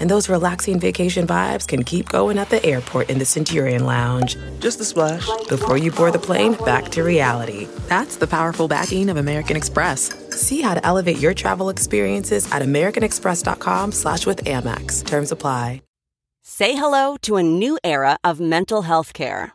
And those relaxing vacation vibes can keep going at the airport in the Centurion Lounge. Just a splash. Before you board the plane, back to reality. That's the powerful backing of American Express. See how to elevate your travel experiences at americanexpress.com slash with Amex. Terms apply. Say hello to a new era of mental health care.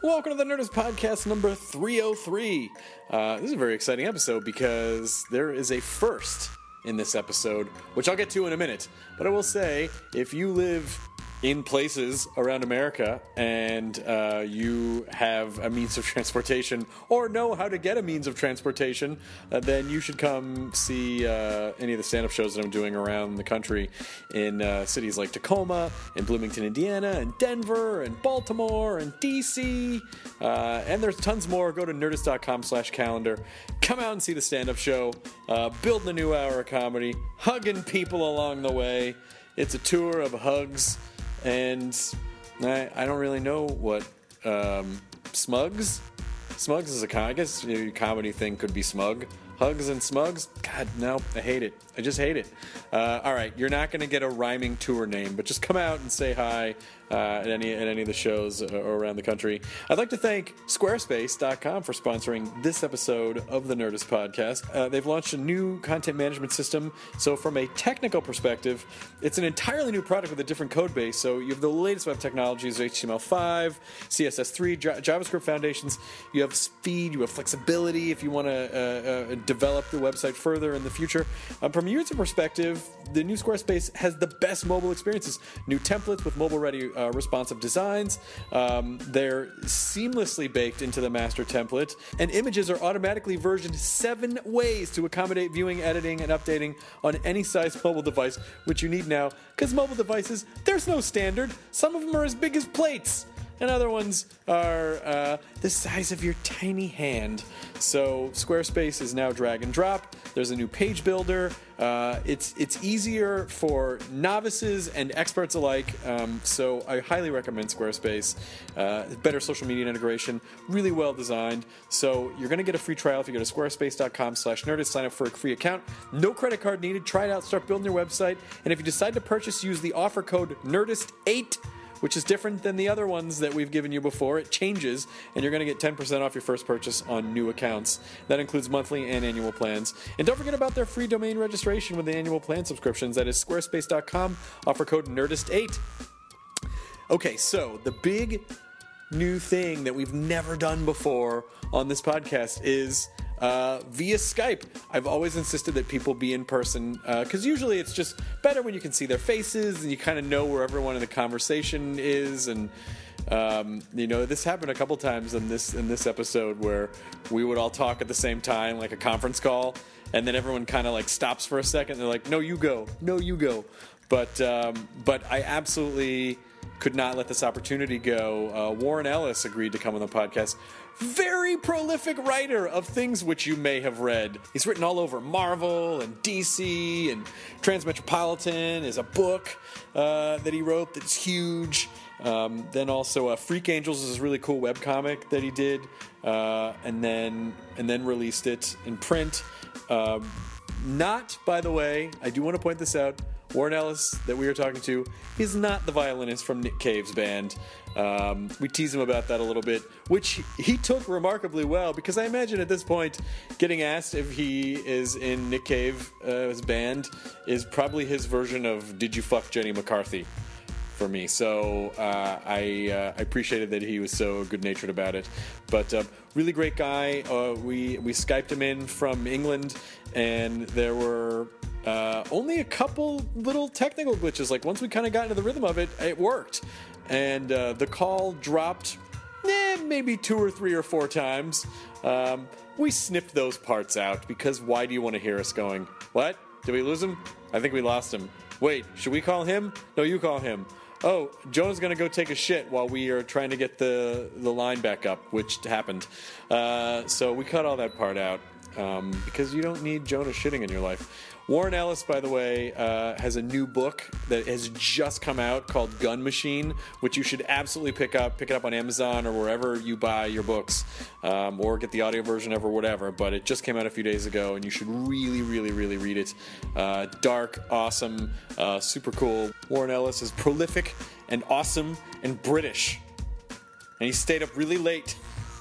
Welcome to the Nerdist Podcast number 303. Uh, this is a very exciting episode because there is a first in this episode, which I'll get to in a minute. But I will say, if you live in places around America and uh, you have a means of transportation or know how to get a means of transportation, uh, then you should come see uh, any of the stand up shows that I'm doing around the country in uh, cities like Tacoma, in Bloomington, Indiana, and Denver, and Baltimore, and DC. Uh, and there's tons more. Go to nerdist.com slash calendar. Come out and see the stand up show, uh, building a new hour of comedy, hugging people along the way. It's a tour of hugs and I, I don't really know what um, Smugs. Smugs is a con- I guess a comedy thing could be smug. Hugs and smugs. God, no, I hate it. I just hate it. Uh, all right, you're not going to get a rhyming tour name, but just come out and say hi uh, at any at any of the shows uh, around the country. I'd like to thank Squarespace.com for sponsoring this episode of the Nerdist Podcast. Uh, they've launched a new content management system. So, from a technical perspective, it's an entirely new product with a different code base. So, you have the latest web technologies: HTML5, CSS3, JavaScript foundations. You have speed. You have flexibility if you want to uh, uh, develop the website further in the future. Um, from a user perspective, the new Squarespace has the best mobile experiences. New templates with mobile-ready uh, responsive designs. Um, they're seamlessly baked into the master template, and images are automatically versioned seven ways to accommodate viewing, editing, and updating on any size mobile device, which you need now. Because mobile devices, there's no standard. Some of them are as big as plates and other ones are uh, the size of your tiny hand. So Squarespace is now drag and drop. There's a new page builder. Uh, it's it's easier for novices and experts alike. Um, so I highly recommend Squarespace. Uh, better social media integration, really well designed. So you're going to get a free trial if you go to squarespace.com/nerdist. Sign up for a free account. No credit card needed. Try it out. Start building your website. And if you decide to purchase, use the offer code Nerdist8 which is different than the other ones that we've given you before. It changes, and you're going to get 10% off your first purchase on new accounts. That includes monthly and annual plans. And don't forget about their free domain registration with the annual plan subscriptions. That is squarespace.com. Offer code NERDIST8. Okay, so the big new thing that we've never done before on this podcast is uh, via Skype. I've always insisted that people be in person because uh, usually it's just better when you can see their faces and you kind of know where everyone in the conversation is and. Um, you know, this happened a couple times in this in this episode where we would all talk at the same time, like a conference call, and then everyone kind of like stops for a second. They're like, "No, you go. No, you go." But um, but I absolutely could not let this opportunity go. Uh, Warren Ellis agreed to come on the podcast very prolific writer of things which you may have read. He's written all over Marvel and DC and Transmetropolitan is a book uh, that he wrote that's huge. Um, then also uh, Freak Angels is a really cool web comic that he did, uh, and then and then released it in print. Um, not, by the way, I do want to point this out Warren Ellis, that we are talking to, is not the violinist from Nick Cave's band. Um, we tease him about that a little bit, which he took remarkably well because I imagine at this point, getting asked if he is in Nick Cave's band is probably his version of "Did you fuck Jenny McCarthy?" for me. So uh, I, uh, I appreciated that he was so good natured about it. But uh, really great guy. Uh, we we skyped him in from England, and there were uh, only a couple little technical glitches. Like once we kind of got into the rhythm of it, it worked, and uh, the call dropped. Eh, maybe two or three or four times. Um, we snipped those parts out because why do you want to hear us going? What? Did we lose him? I think we lost him. Wait, should we call him? No, you call him oh, Jonah's to go take a shit while we are trying to get the, the line back up, which happened. Uh, so we cut all that part out um, because you don't need Jonah shitting in your life. Warren Ellis, by the way, uh, has a new book that has just come out called Gun Machine, which you should absolutely pick up. Pick it up on Amazon or wherever you buy your books, um, or get the audio version of or whatever. But it just came out a few days ago, and you should really, really, really read it. Uh, dark, awesome, uh, super cool. Warren Ellis is prolific and awesome and British, and he stayed up really late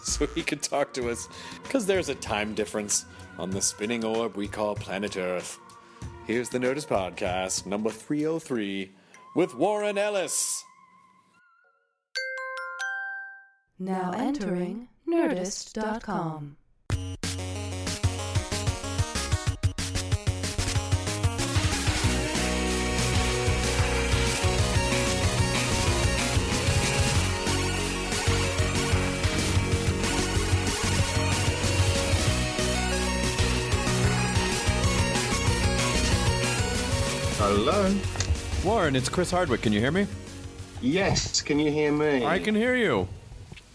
so he could talk to us because there's a time difference on the spinning orb we call planet Earth. Here's the Nerdist Podcast, number 303, with Warren Ellis. Now entering Nerdist.com. Hello. Warren, it's Chris Hardwick. Can you hear me? Yes, can you hear me? I can hear you.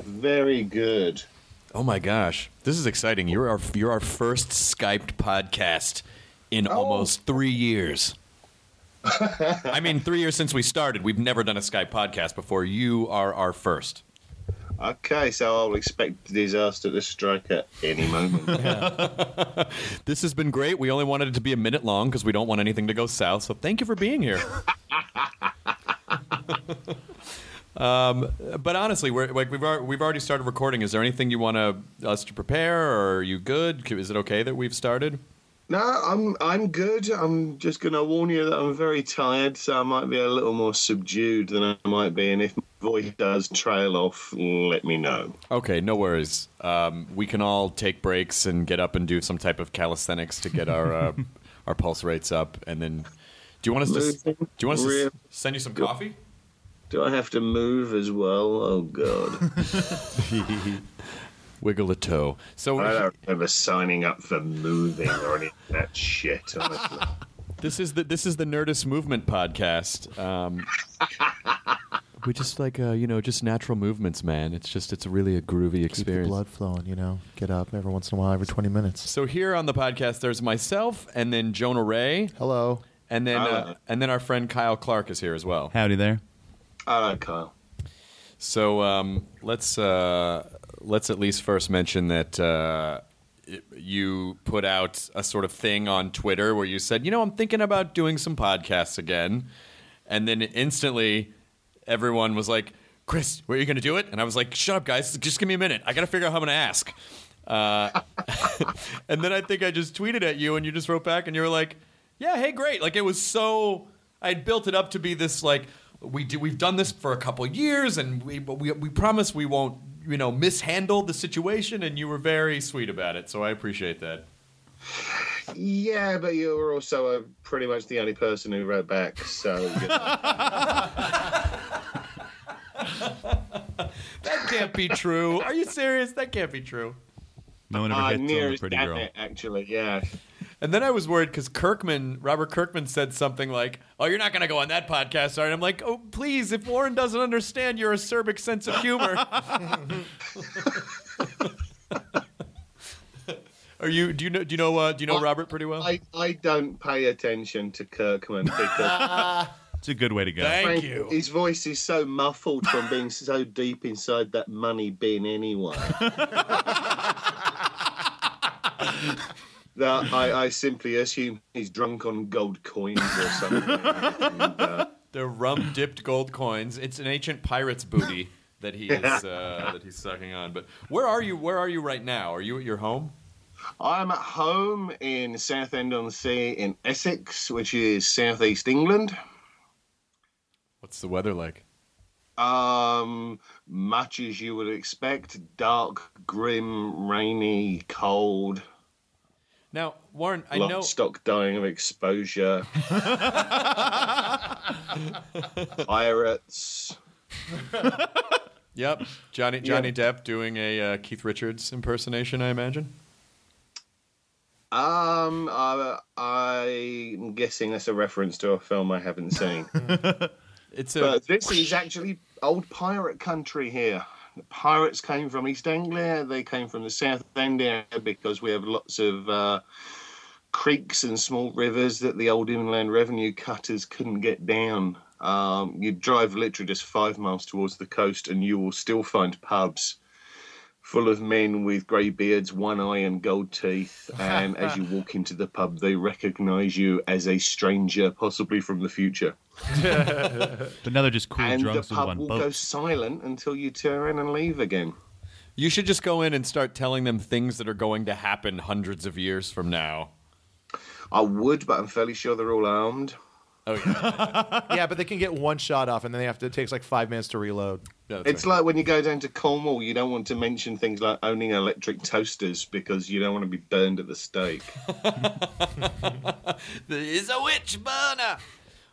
Very good. Oh my gosh, this is exciting! You're our you're our first Skyped podcast in Oh. almost three years. I mean, three years since we started. We've never done a Skype podcast before. You are our first. Okay, so I'll expect disaster to strike at any moment. This has been great. We only wanted it to be a minute long because we don't want anything to go south. So thank you for being here. um, but honestly, we're, like we've we've already started recording. Is there anything you want us to prepare, or are you good? Is it okay that we've started? No, I'm I'm good. I'm just going to warn you that I'm very tired, so I might be a little more subdued than I might be. And if my voice does trail off, let me know. Okay, no worries. Um, we can all take breaks and get up and do some type of calisthenics to get our uh, our pulse rates up, and then. Do you want us to? Do you want us to send you some coffee? Do I have to move as well? Oh God, Wiggle a toe. So I don't remember signing up for moving or any of that shit. Honestly. this is the this is the Nerdist Movement podcast. Um, we just like uh, you know just natural movements, man. It's just it's really a groovy Keep the experience. blood flowing, you know. Get up every once in a while, every 20 minutes. So here on the podcast, there's myself, and then Jonah Ray, Hello. and then uh, and then our friend Kyle Clark is here as well. Howdy there. Hello, Kyle. So um, let's uh, let's at least first mention that uh, you put out a sort of thing on Twitter where you said, you know, I'm thinking about doing some podcasts again, and then instantly everyone was like, Chris, where are you going to do it? And I was like, shut up, guys, just give me a minute. I got to figure out how I'm going to ask. Uh, and then I think I just tweeted at you, and you just wrote back, and you were like, "Yeah, hey, great!" Like it was so. I'd built it up to be this like we do. We've done this for a couple years, and we we we promise we won't you know mishandled the situation. And you were very sweet about it, so I appreciate that. Yeah, but you were also uh, pretty much the only person who wrote back. So you know. That can't be true. Are you serious? That can't be true. No one ever Uh, hits on near the pretty girl. it, actually, yeah. And then I was worried because Kirkman, Robert Kirkman, said something like, "Oh, you're not going to go on that podcast, are you?" And I'm like, "Oh, please! If Warren doesn't understand your acerbic sense of humor." Are you? Do you know? Do you know? Uh, do you know Robert pretty well? I, I don't pay attention to Kirkman because It's a good way to go. Thank Frank, you. his voice is so muffled from being so deep inside that money bin anyway. That I, I simply assume he's drunk on gold coins or something. and, uh, They're rum dipped gold coins. It's an ancient pirate's booty that he is uh, that he's sucking on. But where are you? Where are you right now? Are you at your home? I'm at home in Southend on Sea in Essex, which is southeast England. What's the weather like? Um, much as you would expect, dark, grim, rainy, cold. Now, Warren, I know. Livestock dying of exposure. Pirates. Yep, Johnny Johnny Depp doing a uh, Keith Richards impersonation, I imagine. Um, I, I'm guessing that's a reference to a film I haven't seen. It's a but this is actually old pirate country here. The pirates came from East Anglia. They came from the South End area because we have lots of uh, creeks and small rivers that the old inland revenue cutters couldn't get down. Um, you drive literally just five miles towards the coast, and you will still find pubs full of men with grey beards, one eye, and gold teeth. And as you walk into the pub, they recognise you as a stranger, possibly from the future. But now they're just cool and the drunks who live pub on will go silent until you turn around and leave again. You should just go in and start telling them things that are going to happen hundreds of years from now. I would, but I'm fairly sure they're all armed. Oh yeah, yeah, but they can get one shot off, and then they have to. It takes like five minutes to reload. Yeah, that's It's right. like when you go down to Cornwall, you don't want to mention things like owning electric toasters because you don't want to be burned at the stake. there is a witch burner.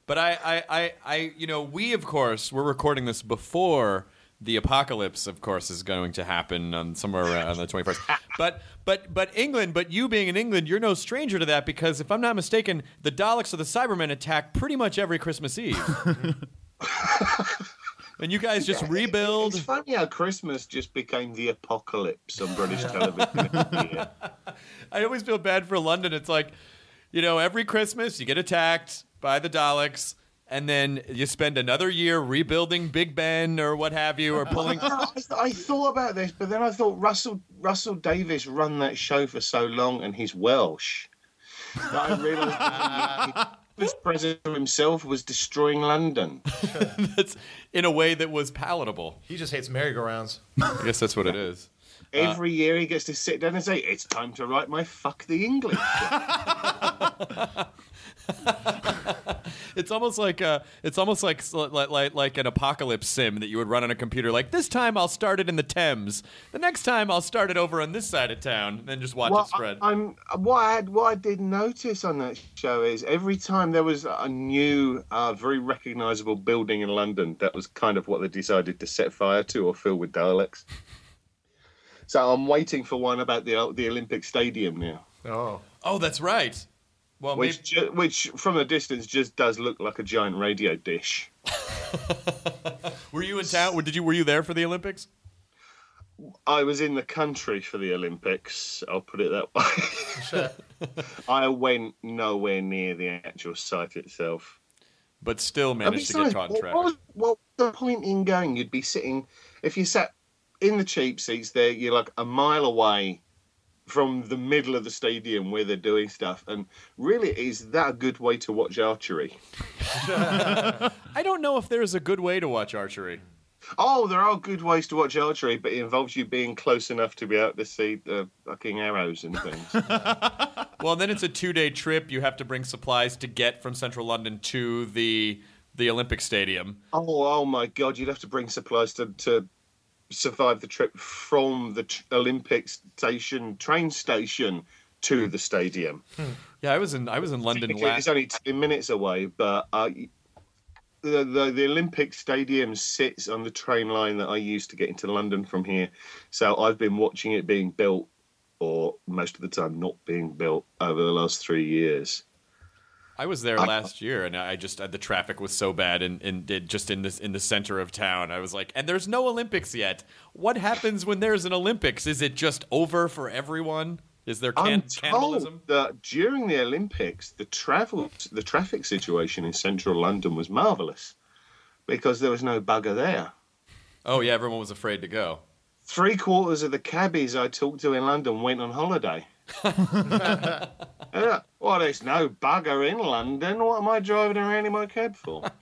But I, I, I, I, you know, we of course we're recording this before the apocalypse. Of course, is going to happen on somewhere around the twenty first. But, but, but England. But you being in England, you're no stranger to that because if I'm not mistaken, the Daleks or the Cybermen attack pretty much every Christmas Eve. and you guys just rebuild. It's funny how Christmas just became the apocalypse on British television. Yeah. I always feel bad for London. It's like, you know, every Christmas you get attacked by the Daleks, and then you spend another year rebuilding Big Ben or what have you, or pulling. I, I thought about this, but then I thought Russell Russell Davies run that show for so long, and he's Welsh. That I realised this president himself was destroying London. that's in a way that was palatable. He just hates merry-go-rounds. I guess that's what it is. Uh, Every year he gets to sit down and say, "It's time to write my fuck the English." It's almost like uh, it's almost like, like like like an apocalypse sim that you would run on a computer. Like this time I'll start it in the Thames. The next time I'll start it over on this side of town, and then just watch Well, it spread. I, am what I had, what I did notice on that show is every time there was a new, uh, very recognisable building in London, that was kind of what they decided to set fire to or fill with Daleks. So I'm waiting for one about the the Olympic Stadium now, Oh, oh, that's right. Well, maybe, which ju- which from a distance just does look like a giant radio dish. were you in town? Did you were you there for the Olympics? I was in the country for the Olympics. I'll put it that way. I went nowhere near the actual site itself. But still And managed to get besides, caught in traffic. what was, what was the point in going? You'd be sitting if you sat in the cheap seats there. You're like a mile away from the middle of the stadium where they're doing stuff. And really, is that a good way to watch archery? I don't know if there's a good way to watch archery. Oh, there are good ways to watch archery, but it involves you being close enough to be able to see the fucking arrows and things. Well, then it's a two-day trip. You have to bring supplies to get from central London to the the Olympic Stadium. oh, oh my God! You'd have to bring supplies to to survive the trip from the t- Olympic station train station to the stadium. Yeah, I was in I was in London last. It's only ten minutes away, but uh, the, the the Olympic Stadium sits on the train line that I used to get into London from here. So I've been watching it being built, or most of the time not being built, over the last three years. I was there last year, and I just uh, the traffic was so bad, and, and it, just in this in the center of town, I was like, and there's no Olympics yet. What happens when there's an Olympics? Is it just over for everyone? Is there can- I'm cannibalism? that during the Olympics, the travel, the traffic situation in central London was marvelous because there was no bugger there. Oh yeah, everyone was afraid to go. Three quarters of the cabbies I talked to in London went on holiday. Yeah. Well, there's no bugger in London. What am I driving around in my cab for?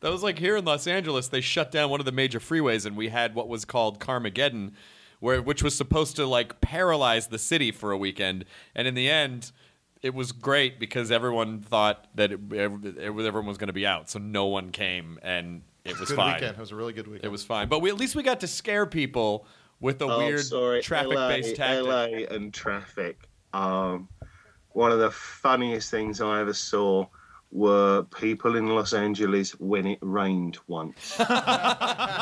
That was like here in Los Angeles, they shut down one of the major freeways, and we had what was called Carmageddon, where which was supposed to like paralyze the city for a weekend. And in the end, it was great because everyone thought that it, it, everyone was going to be out, so no one came, and it was Good fine. weekend. It was a really good weekend. It was fine, but we, at least we got to scare people with a Oh, weird sorry. traffic-based LA, tactic. LA and traffic. Um, one of the funniest things I ever saw were people in Los Angeles when it rained once.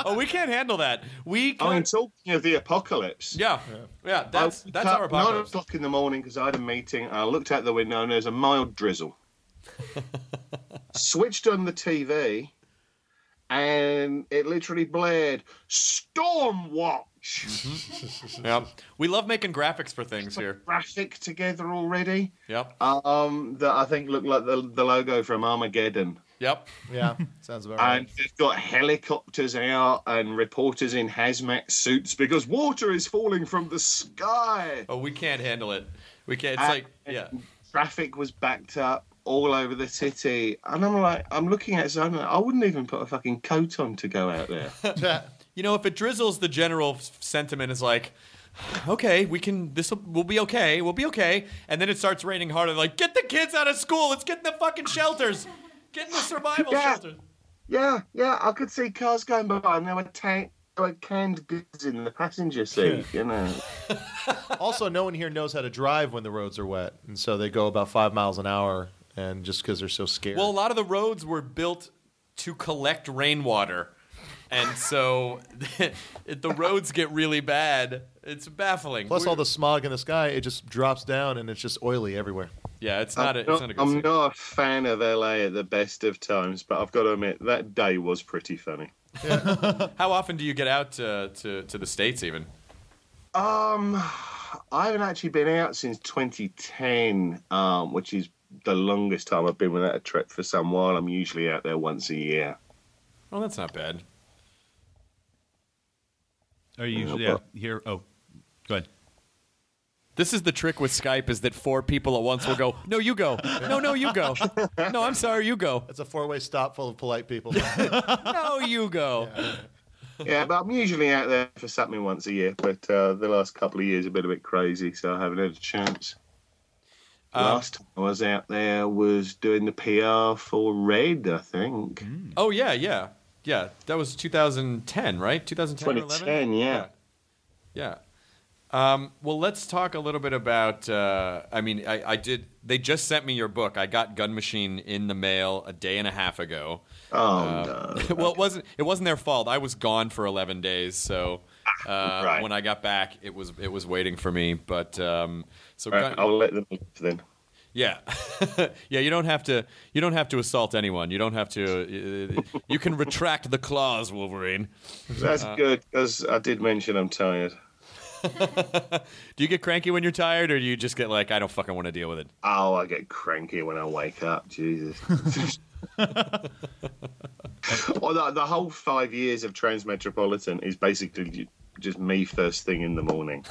Oh, we can't handle that. We I can't. mean, talking of the apocalypse. yeah, yeah, that's I that's up our Nine apocalypse. o'clock in the morning because I had a meeting. I looked out the window and there's a mild drizzle. Switched on the TV, and it literally blared "Storm Watch." Yeah, we love making graphics for things here. Graphic together already. Yep, Um, that I think looked like the the logo from Armageddon. yep. Yeah, sounds about right. And they've got helicopters out and reporters in hazmat suits because water is falling from the sky. Oh, we can't handle it. We can't. It's And like yeah. Traffic was backed up all over the city, and I'm like, I'm looking at something. I wouldn't even put a fucking coat on to go out there. You know, if it drizzles, the general sentiment is like, okay, we can. This will we'll be okay. We'll be okay. And then it starts raining harder. Like, get the kids out of school. Let's get in the fucking shelters. Get in the survival Yeah. shelters. yeah, yeah, I could see cars going by, and there were tank. There were canned goods in the passenger seat, you know. also, no one here knows how to drive when the roads are wet, and so they go about five miles an hour, and just because they're so scared. Well, a lot of the roads were built to collect rainwater. And so if the roads get really bad. It's baffling. Plus We're- all the smog in the sky, it just drops down, and it's just oily everywhere. Yeah, it's not a, I'm it's not a good I'm scene. not a fan of LA at the best of times, but I've got to admit that day was pretty funny. How often do you get out to, to, to the States even? Um, I haven't actually been out since 2010, um, which is the longest time I've been without a trip for some while. I'm usually out there once a year. Well, that's not bad. Are you usually Yeah, here? Oh, go ahead. This is the trick with Skype is that four people at once will go, no, you go. No, no, you go. No, I'm sorry, you go. It's a four-way stop full of polite people. No, you go. Yeah, but I'm usually out there for something once a year. But uh, the last couple of years have been a bit crazy, so I haven't had a chance. Um, Last time I was out there was doing the PR for Red, I think. Oh, yeah, yeah. Yeah, that was 2010, right? 2010 or 11? 2010, yeah. Yeah. Um, well, let's talk a little bit about. Uh, I mean, I, I did. They just sent me your book. I got Gun Machine in the mail a day and a half ago. Oh Uh, no! well, it wasn't. It wasn't their fault. I was gone for eleven days, so uh, Right. when I got back, it was it was waiting for me. But um, so Right, Gun- I'll let them then. Yeah, yeah. You don't have to. You don't have to assault anyone. You don't have to. Uh, you can retract the claws, Wolverine. That's Uh, good because I did mention I'm tired. Do you get cranky when you're tired, or do you just get like, I don't fucking want to deal with it? Oh, I get cranky when I wake up. Jesus. well, the, the whole five years of Transmetropolitan is basically just me first thing in the morning.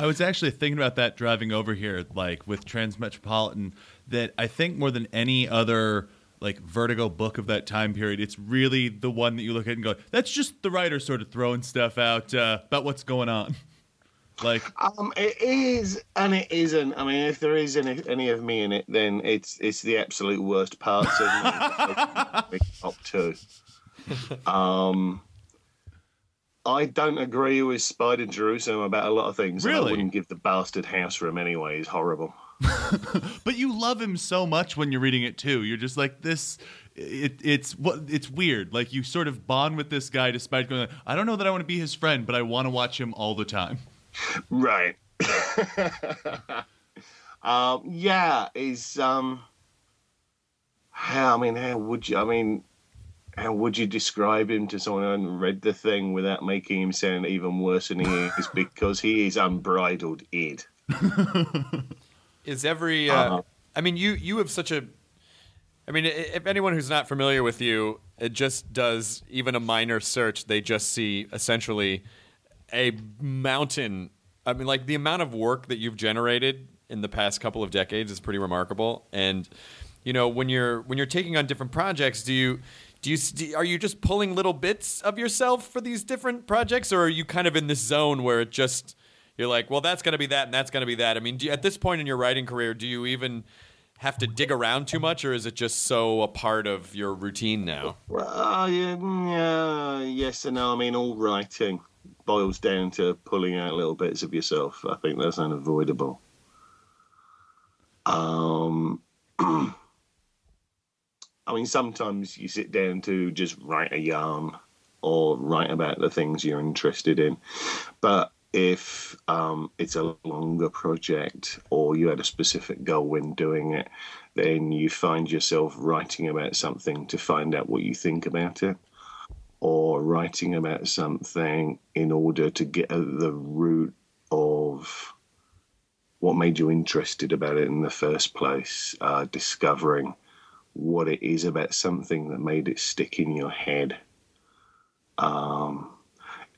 I was actually thinking about that driving over here, like with Transmetropolitan, that I think more than any other like Vertigo book of that time period, it's really the one that you look at and go, "That's just the writer sort of throwing stuff out uh, about what's going on." Like, Um, it is and it isn't. I mean, if there is any, any of me in it, then it's it's the absolute worst parts of me. Top two. Um, I don't agree with Spider Jerusalem about a lot of things. Really? I wouldn't give the bastard house room anyway. He's horrible. but you love him so much when you're reading it too. You're just like this. It, it's what it's weird. Like you sort of bond with this guy despite going. I don't know that I want to be his friend, but I want to watch him all the time. Right. um, yeah, is um how I mean, how would you I mean how would you describe him to someone who hadn't read the thing without making him sound even worse than he is? Because he is unbridled id. is every uh, Uh-huh. i mean you you have such a i mean if anyone who's not familiar with you it just does even a minor search they just see essentially a mountain I mean, like the amount of work that you've generated in the past couple of decades is pretty remarkable. And you know, when you're when you're taking on different projects, do you do you are you just pulling little bits of yourself for these different projects, or are you kind of in this zone where it just you're like, well, that's going to be that, and that's going to be that. I mean, you, at this point in your writing career, do you even have to dig around too much, or is it just so a part of your routine now? Well, uh, yeah, yes and no. I mean, all writing boils down to pulling out little bits of yourself. I think that's unavoidable. Um, I mean, sometimes you sit down to just write a yarn or write about the things you're interested in, but if um, it's a longer project or you had a specific goal when doing it, then you find yourself writing about something to find out what you think about it, or writing about something in order to get at the root of what made you interested about it in the first place, uh, discovering what it is about something that made it stick in your head. Um,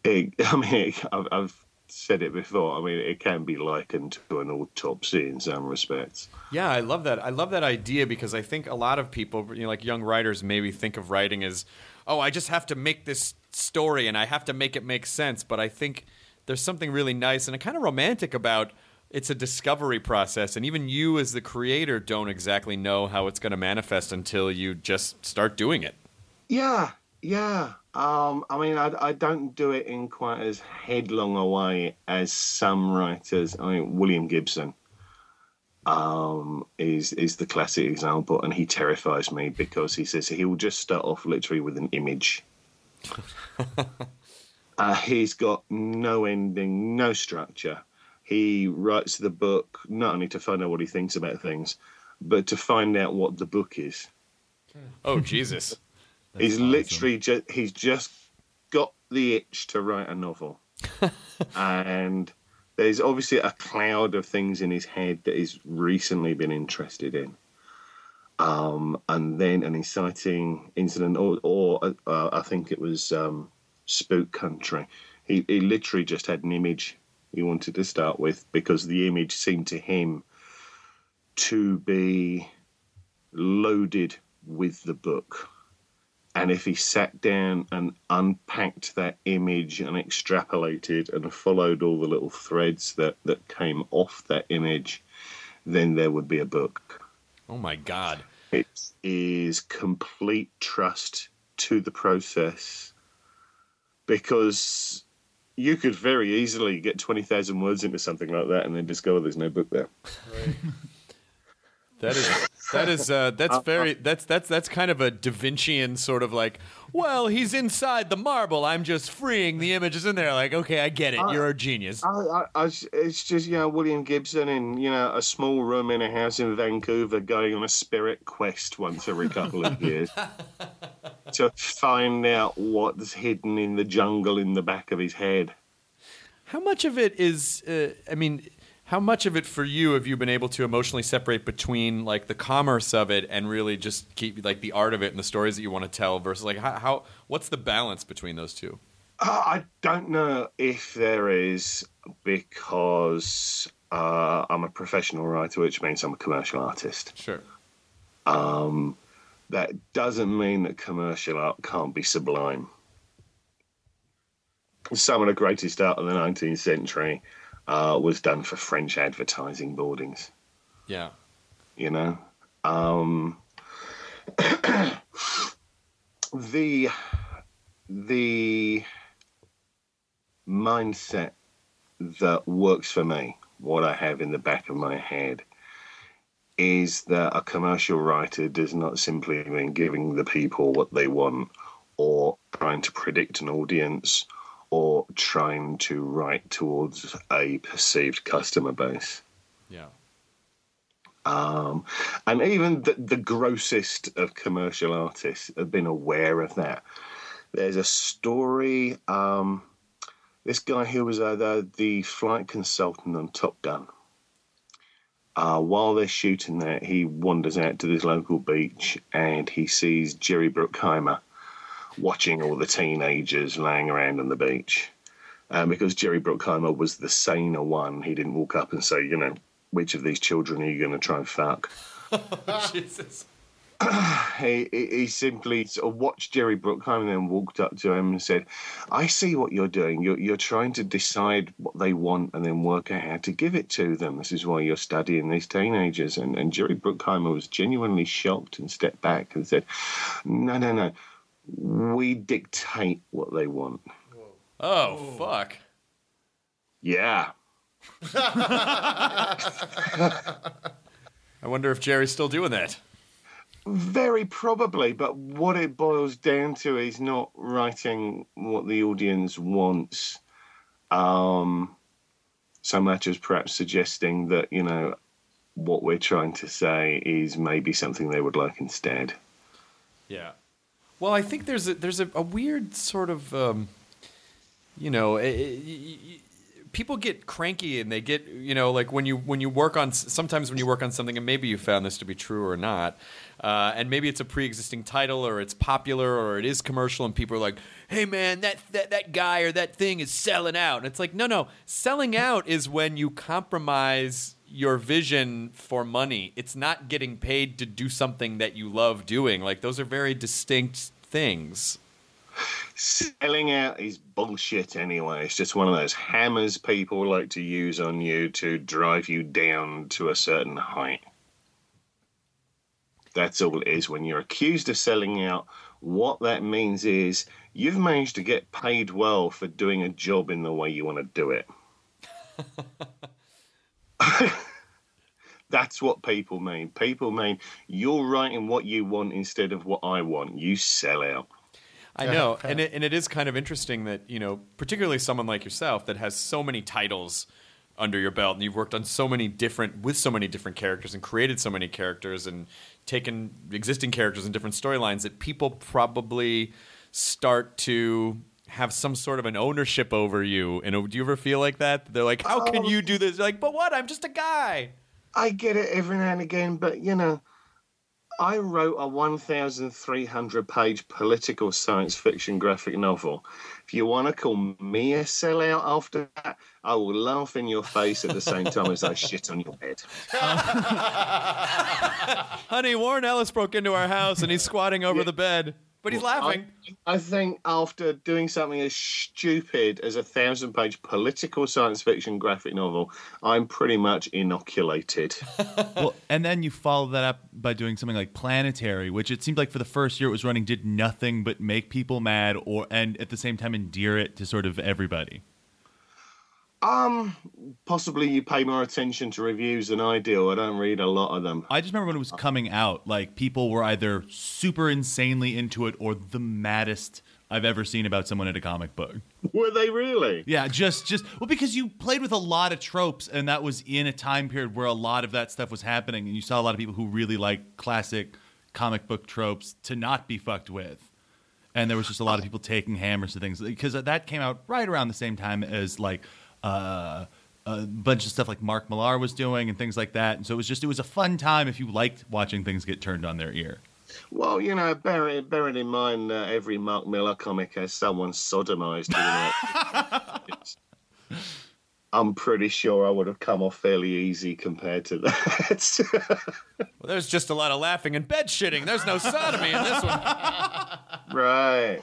it, I mean, I've, I've said it before. I mean, it can be likened to an autopsy in some respects. Yeah, I love that. I love that idea because I think a lot of people, you know, like young writers, maybe think of writing as, oh, I just have to make this story and I have to make it make sense. But I think there's something really nice and kind of romantic about it's a discovery process and even you as the creator don't exactly know how it's going to manifest until you just start doing it. Yeah yeah. Um, i mean I, I, don't do it in quite as headlong a way as some writers. I mean william gibson um, is is the classic example and he terrifies me because he says he will just start off literally with an image. Uh, he's got no ending no structure he writes the book not only to find out what he thinks about things, but to find out what the book is. Oh Jesus! he's awesome. literally just he's just got the itch to write a novel, and there's obviously a cloud of things in his head that he's recently been interested in. Um, and then an inciting incident, or, or uh, I think it was um, Spook Country. He, he literally just had an image he wanted to start with because the image seemed to him to be loaded with the book. And if he sat down and unpacked that image and extrapolated and followed all the little threads that, that came off that image, then there would be a book. Oh my God. It is complete trust to the process because you could very easily get 20,000 words into something like that and then discover there's no book there. Right. that is that is uh, that's very that's that's that's kind of a Da Vincian sort of like, well, he's inside the marble. I'm just freeing the images in there. Like, okay, I get it. You're a genius. I, I, it's just you know William Gibson in you know a small room in a house in Vancouver, going on a spirit quest once every couple of years to find out what's hidden in the jungle in the back of his head. How much of it is? Uh, I mean how much of it for you have you been able to emotionally separate between like the commerce of it and really just keep like the art of it and the stories that you want to tell versus like how, how what's the balance between those two? Uh, I don't know if there is because uh, I'm a professional writer, which means I'm a commercial artist. Sure. Um, that doesn't mean that commercial art can't be sublime. Some of the greatest art of the 19th century uh, was done for French advertising boardings. Yeah. You know? Um, the the mindset that works for me, what I have in the back of my head, is that a commercial writer does not simply mean giving the people what they want or trying to predict an audience or trying to write towards a perceived customer base. Yeah. Um, and even the, the grossest of commercial artists have been aware of that. There's a story. Um, this guy who was uh, the, the flight consultant on Top Gun. Uh, while they're shooting that, he wanders out to this local beach and he sees Jerry Bruckheimer watching all the teenagers laying around on the beach. Um, because Jerry Bruckheimer was the saner one. He didn't walk up and say, you know, which of these children are you going to try and fuck? Jesus. he, he he simply sort of watched Jerry Bruckheimer and then walked up to him and said, I see what you're doing. You're, you're trying to decide what they want and then work out how to give it to them. This is why you're studying these teenagers. And, and Jerry Bruckheimer was genuinely shocked and stepped back and said, No, no, no. We dictate what they want. Oh, fuck. Yeah. I wonder if Jerry's still doing that. Very probably, but what it boils down to is not writing what the audience wants, um, so much as perhaps suggesting that you know what we're trying to say is maybe something they would like instead. Yeah. Well, I think there's a, there's a, a weird sort of, um, you know, y- y- y- people get cranky and they get, you know, like when you when you work on sometimes when you work on something and maybe you found this to be true or not, uh, and maybe it's a pre-existing title or it's popular or it is commercial and people are like, hey man, that that that guy or that thing is selling out, and it's like, no, no, selling out is when you compromise your vision for money. It's not getting paid to do something that you love doing. Like those are very distinct things. Selling out is bullshit anyway. It's just one of those hammers people like to use on you to drive you down to a certain height. That's all it is. When you're accused of selling out, what that means is you've managed to get paid well for doing a job in the way you want to do it. That's what people mean. People mean you're writing what you want instead of what I want. You sell out. I know, and it, and it is kind of interesting that you know, particularly someone like yourself that has so many titles under your belt, and you've worked on so many different with so many different characters and created so many characters and taken existing characters and different storylines that people probably start to have some sort of an ownership over you. And do you ever feel like that? They're like, "How can um, you do this?" You're like, but what? I'm just a guy. I get it every now and again, but you know, I wrote a 1,300 page political science fiction graphic novel. If you want to call me a sellout after that, I will laugh in your face at the same time as I shit on your head. Honey, Warren Ellis broke into our house and he's squatting over the bed, but he's laughing. I, I think after doing something as stupid as a thousand page political science fiction graphic novel, I'm pretty much inoculated. well, and then you follow that up by doing something like Planetary, which it seemed like for the first year it was running did nothing but make people mad, or and at the same time endear it to sort of everybody. Um, possibly you pay more attention to reviews than I do. I don't read a lot of them. I just remember when it was coming out, like people were either super insanely into it or the maddest I've ever seen about someone in a comic book. Were they really? Yeah, just just well because you played with a lot of tropes and that was in a time period where a lot of that stuff was happening and you saw a lot of people who really like classic comic book tropes to not be fucked with. And there was just a lot of people taking hammers to things because that came out right around the same time as like uh, a bunch of stuff like Mark Millar was doing and things like that. And so it was just it was a fun time if you liked watching things get turned on their ear. Well, you know, bearing, bearing in mind that every Mark Millar comic has someone sodomized in it, I'm pretty sure I would have come off fairly easy compared to that. Well, there's just a lot of laughing and bed shitting. There's no sodomy in this one. right.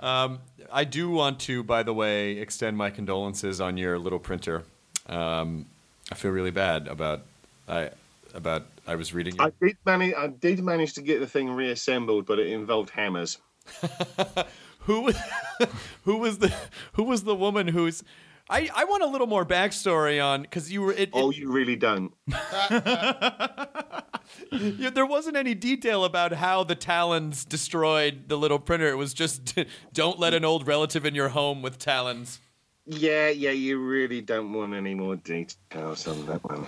Um, I do want to, by the way, extend my condolences on your little printer. Um, I feel really bad about I about I was reading. I did manage. I did manage to get the thing reassembled, but it involved hammers. Who who was the who was the woman who's I, I want a little more backstory on because you were it, it- Oh, you really don't. you- there wasn't any detail about how the talons destroyed the little printer. It was just don't let an old relative in your home with talons. Yeah, yeah, you really don't want any more details on that one.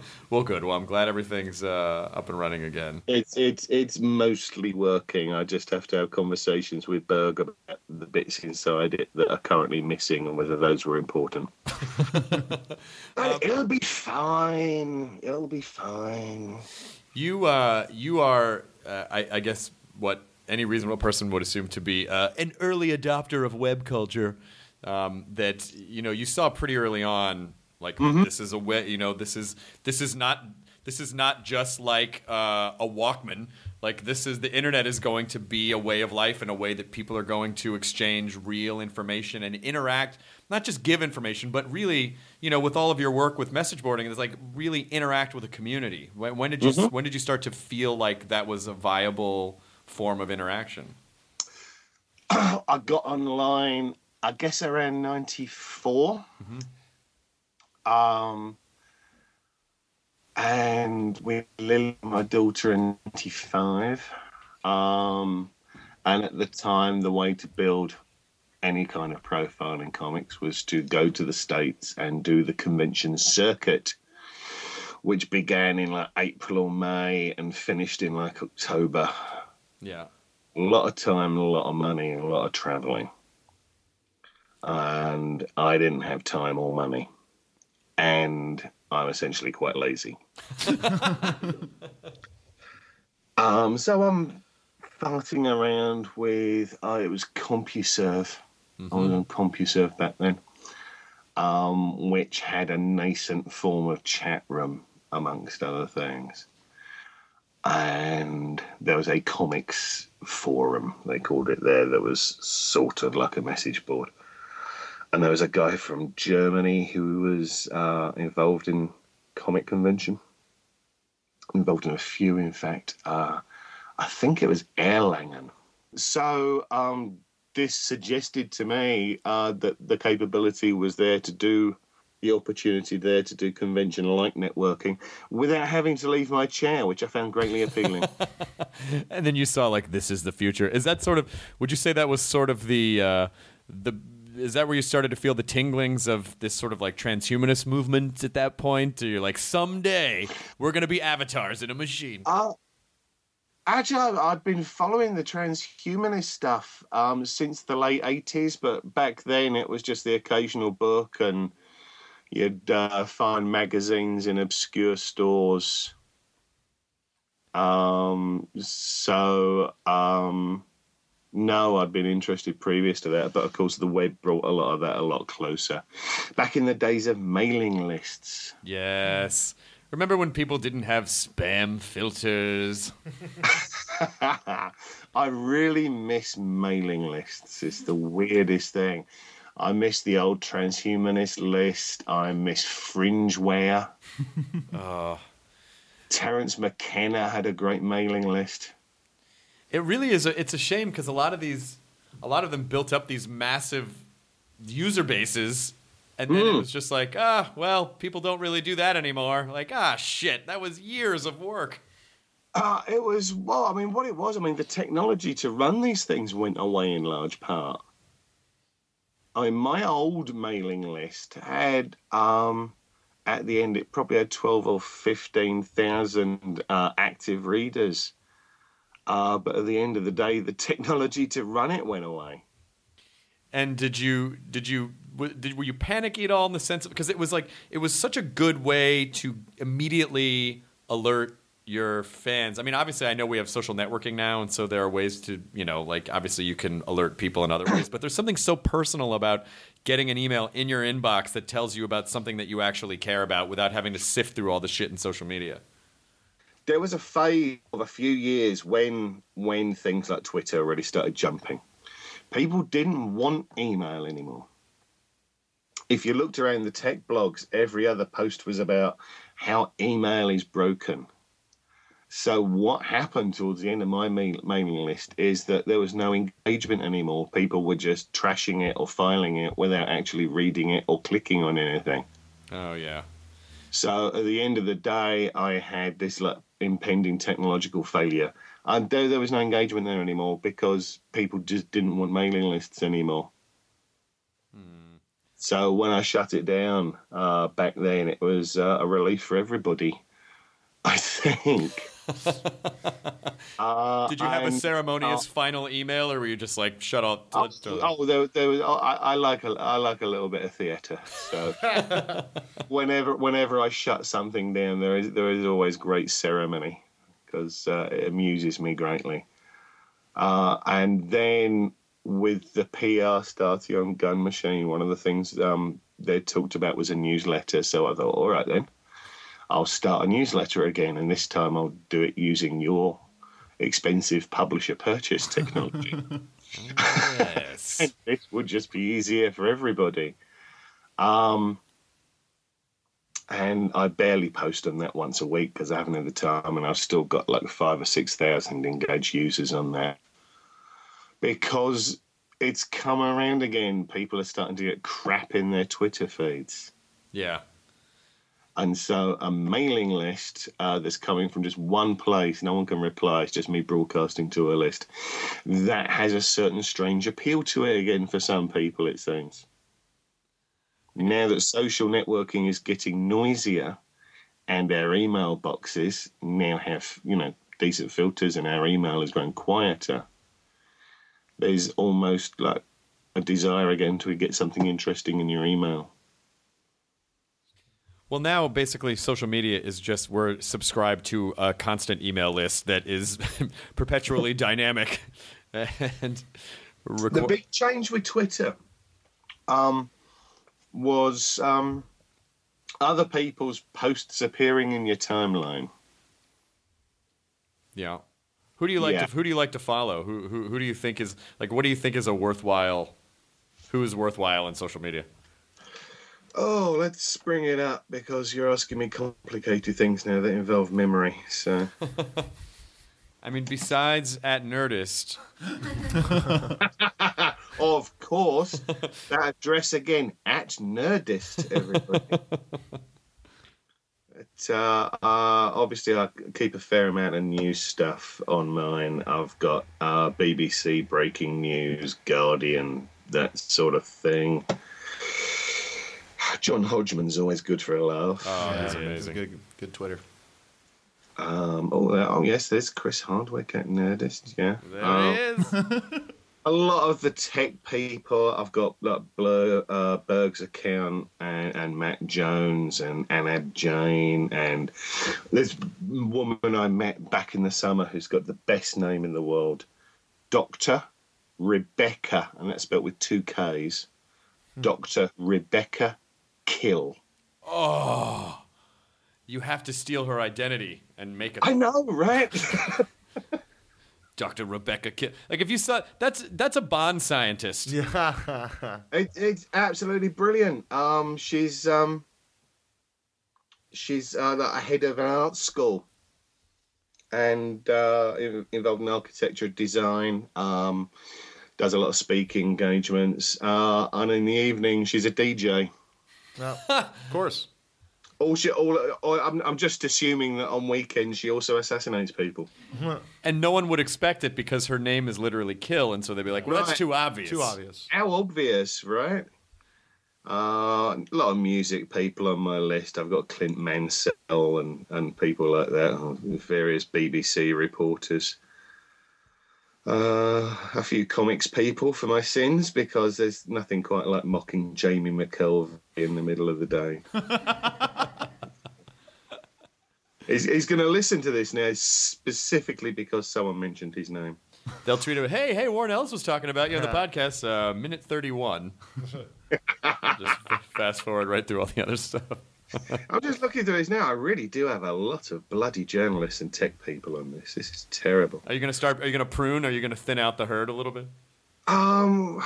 Well, good. Well, I'm glad everything's uh, up and running again. It's it's it's mostly working. I just have to have conversations with Berg about the bits inside it that are currently missing and whether those were important. But it'll be fine. It'll be fine. You uh, you are uh, I, I guess what any reasonable person would assume to be uh, an early adopter of web culture. Um, that you know you saw pretty early on. Like this is a way, you know, this is this is not this is not just like uh, a Walkman. Like this is the internet is going to be a way of life and a way that people are going to exchange real information and interact. Not just give information, but really, you know, with all of your work with message boarding, it's like really interact with a community. When, when did you when did you start to feel like that was a viable form of interaction? I got online, I guess around 94. Um, and with Lily, my daughter, in 95. Um, and at the time, the way to build any kind of profile in comics was to go to the States and do the convention circuit, which began in like April or May and finished in like October Yeah. a lot of time, a lot of money, a lot of traveling. And I didn't have time or money. And I'm essentially quite lazy. um, so I'm farting around with, oh, it was CompuServe. I was on CompuServe back then, um, which had a nascent form of chat room, amongst other things and there was a comics forum they called it there that was sort of like a message board and there was a guy from germany who was uh, involved in comic convention involved in a few in fact uh, i think it was erlangen so um, this suggested to me uh, that the capability was there to do the opportunity there to do convention like networking without having to leave my chair, which I found greatly appealing. And then you saw like this is the future. Is that sort of? Would you say that was sort of the uh, the? Is that where you started to feel the tinglings of this sort of like transhumanist movement at that point? Or you're like, someday we're gonna be avatars in a machine. Uh, actually, I've been following the transhumanist stuff um, since the late 80s, but back then it was just the occasional book, and you'd uh, find magazines in obscure stores. Um, so, um, no, I'd been interested previous to that, but of course, the web brought a lot of that a lot closer. Back in the days of mailing lists. Yes. Remember when people didn't have spam filters? I really miss mailing lists. It's the weirdest thing. I miss the old transhumanist list. I miss Fringeware. oh. Terence McKenna had a great mailing list. It really is. A, it's a shame because a lot of these, a lot of them built up these massive user bases, and then it was just like, ah, well, people don't really do that anymore. Like, ah, shit, that was years of work. Uh, it was, well, I mean, what it was, I mean, the technology to run these things went away in large part. I mean, my old mailing list had, um, at the end, it probably had 12 or 15,000 uh, active readers. Uh, but at the end of the day, the technology to run it went away. And did you did you did were you panicky at all in the sense of because it was like it was such a good way to immediately alert your fans. I mean, obviously, I know we have social networking now, and so there are ways to you know like obviously you can alert people in other ways, but there's something so personal about getting an email in your inbox that tells you about something that you actually care about without having to sift through all the shit in social media. There was a phase of a few years when when things like Twitter really started jumping. People didn't want email anymore. If you looked around the tech blogs, every other post was about how email is broken. So what happened towards the end of my mailing list is that there was no engagement anymore. People were just trashing it or filing it without actually reading it or clicking on anything. Oh yeah. So at the end of the day, I had this like impending technological failure. And there, there was no engagement there anymore because people just didn't want mailing lists anymore. So when I shut it down uh, back then, it was uh, a relief for everybody. I think. uh, Did you have a and- ceremonious final email, or were you just like shut up? Oh, let's oh, there, there was. Oh, I, I like a, I like a little bit of theatre. So whenever, whenever I shut something down, there is there is always great ceremony because uh, it amuses me greatly. Uh, and then with the PR starting on Gun Machine, one of the things um, they talked about was a newsletter. So I thought, all right then, I'll start a newsletter again, and this time I'll do it using your expensive publisher purchase technology. Yes. and this would just be easier for everybody. Um, and I barely post on that once a week because I haven't had the time, and I've still got like five or six thousand engaged users on there because it's come around again. People are starting to get crap in their Twitter feeds. yeah. And so a mailing list uh, that's coming from just one place, no one can reply, it's just me broadcasting to a list, that has a certain strange appeal to it again for some people, it seems. Now that social networking is getting noisier and our email boxes now have, you know, decent filters and our email has grown quieter, there's almost like a desire again to get something interesting in your email. Well, now basically social media is just we're subscribed to a constant email list that is perpetually dynamic and the big change with Twitter um, was um, other people's posts appearing in your timeline. yeah. Who do you like Yeah. to who do you like to follow? Who, who who do you think is like what do you think is a worthwhile who is worthwhile in social media? Oh, let's bring it up because you're asking me complicated things now that involve memory. So, I mean besides at Nerdist, of course, that address again at Nerdist, everybody. But, uh, uh, obviously, I keep a fair amount of news stuff on mine. I've got uh, BBC breaking news, Guardian, that sort of thing. John Hodgman's always good for a laugh. oh, Yeah, he's it's a amazing. good, good Twitter. Um, oh, uh, oh, yes, there's Chris Hardwick at Nerdist. Yeah, There Um, he is. a lot of the tech people. I've got like Blur, uh, Berg's account and, and Matt Jones and Anab Jain and this woman I met back in the summer who's got the best name in the world, Doctor Rebekka, and that's spelled with two K's. Doctor Rebekka Kill. Oh. You have to steal her identity and make it. I know, right? Dr. Rebekka Kidd. Like if you saw that's that's a Bond scientist. Yeah. It, it's absolutely brilliant. Um, she's um, she's uh, the head of an art school, and uh, involved in architecture design. Um, does a lot of speaking engagements, uh, and in the evening she's a DJ. No, of course. All she, all, all I'm, I'm just assuming that on weekends she also assassinates people. And no one would expect it because her name is literally Kill, and so they'd be like, "Well, Right. that's too obvious." Too obvious. How obvious, right? Uh, a lot of music people on my list. I've got Clint Mansell and, and people like that, various BBC reporters. Uh, a few comics people for my sins because there's nothing quite like mocking Jamie McKelvie in the middle of the day. he's he's going to listen to this now specifically because someone mentioned his name. They'll tweet him, "Hey, hey, Warren Ellis was talking about you on the podcast, uh, minute thirty-one." Just fast forward right through all the other stuff. I'm just looking through this now. I really do have a lot of bloody journalists and tech people on this. This is terrible. Are you going to start? Are you going to prune? Are you going to thin out the herd a little bit? Um,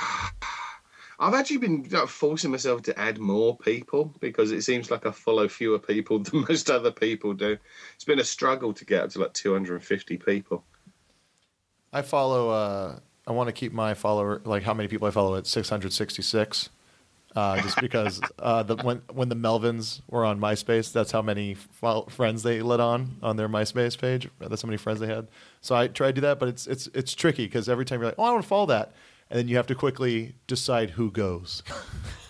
I've actually been like, forcing myself to add more people because it seems like I follow fewer people than most other people do. It's been a struggle to get up to like 250 people. I follow. Uh, I want to keep my follower like how many people I follow at 666. Uh, just because uh, the, when when the Melvins were on MySpace, that's how many friends they let on on their MySpace page. That's how many friends they had. So I try to do that, but it's it's it's tricky because every time you're like, oh, I want to follow that, and then you have to quickly decide who goes.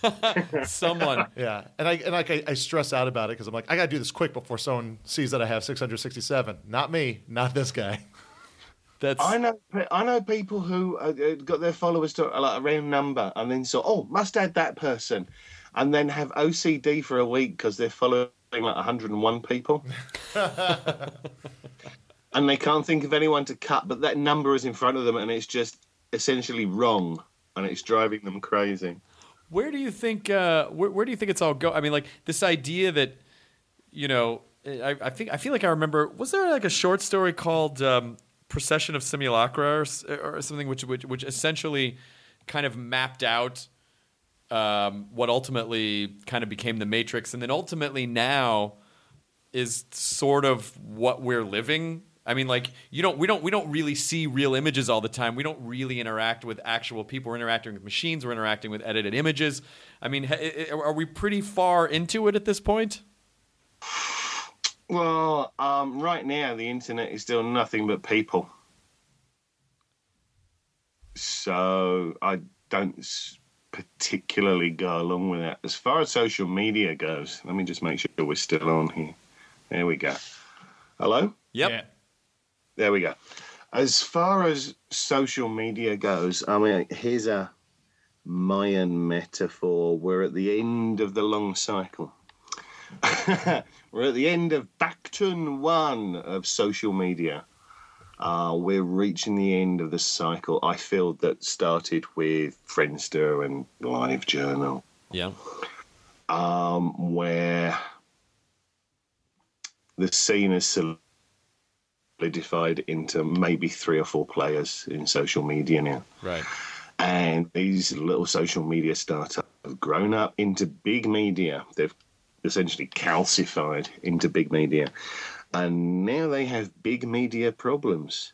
Someone. Yeah, and I and like I, I stress out about it because I'm like, I got to do this quick before someone sees that I have 667. Not me, not this guy. That's I know, I know people who uh, uh, got their followers to uh, like a round number and then saw, oh, must add that person, and then have OCD for a week because they're following like 101 people. and they can't think of anyone to cut, but that number is in front of them, and it's just essentially wrong, and it's driving them crazy. Where do you think? Uh, where, where do you think it's all go? I mean, like this idea that you know, I, I think I feel like I remember. Was there like a short story called um, "Procession of Simulacra" or, or something, which, which which essentially kind of mapped out um, what ultimately kind of became the Matrix, and then ultimately now is sort of what we're living. I mean, like you don't, we don't, we don't really see real images all the time. We don't really interact with actual people. We're interacting with machines. We're interacting with edited images. I mean, are we pretty far into it at this point? Well, um, right now the internet is still nothing but people. So I don't particularly go along with that. As far as social media goes, let me just make sure we're still on here. There we go. Hello? Yep. Yeah. There we go. As far as social media goes, I mean, here's a Mayan metaphor. We're at the end of the long cycle. we're at the end of Baktun 1 of social media. Uh, we're reaching the end of the cycle. I feel that started with Friendster and LiveJournal Yeah. um, where the scene is solidified into maybe three or four players in social media now. Right. And these little social media startups have grown up into big media. They've essentially calcified into big media. And now they have big media problems.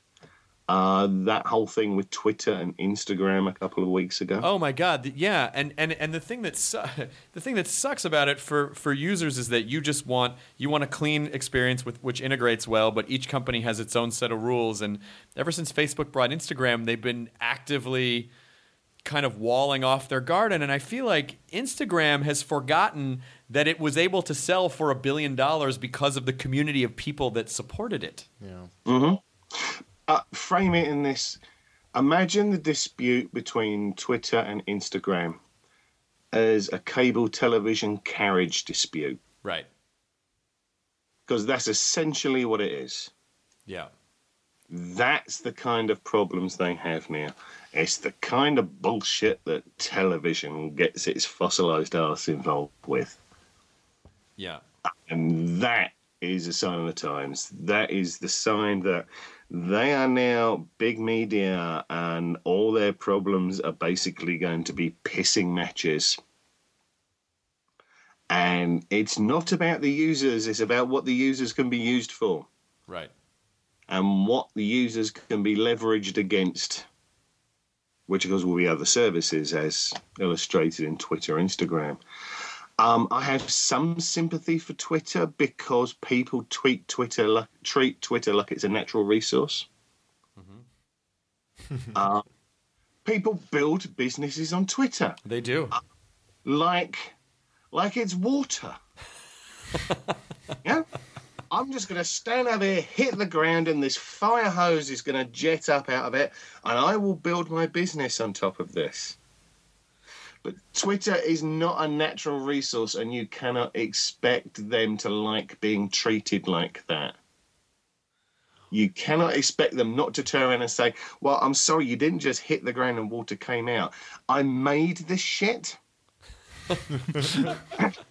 Uh, that whole thing with Twitter and Instagram a couple of weeks ago. Oh my God! Yeah, and and and the thing that su- the thing that sucks about it for for users is that you just want you want a clean experience with which integrates well, but each company has its own set of rules. And ever since Facebook brought Instagram, they've been actively kind of walling off their garden. And I feel like Instagram has forgotten that it was able to sell for a billion dollars because of the community of people that supported it. Yeah. uh, frame it in this imagine the dispute between Twitter and Instagram as a cable television carriage dispute, Right. because that's essentially what it is. Yeah. That's the kind of problems they have now. It's the kind of bullshit that television gets its fossilized ass involved with. Yeah. And that is a sign of the times. That is the sign that they are now big media and all their problems are basically going to be pissing matches. And it's not about the users, it's about what the users can be used for Right. And what the users can be leveraged against, which of course will be other services as illustrated in Twitter, Instagram. Um, I have some sympathy for Twitter because people tweet Twitter like, treat Twitter like it's a natural resource. uh, people build businesses on Twitter They do. like like it's water. yeah? I'm just going to stand up here, hit the ground, and this fire hose is going to jet up out of it, and I will build my business on top of this. But Twitter is not a natural resource, and you cannot expect them to like being treated like that. You cannot expect them not to turn around and say, Well, I'm sorry, you didn't just hit the ground and water came out. I made this shit.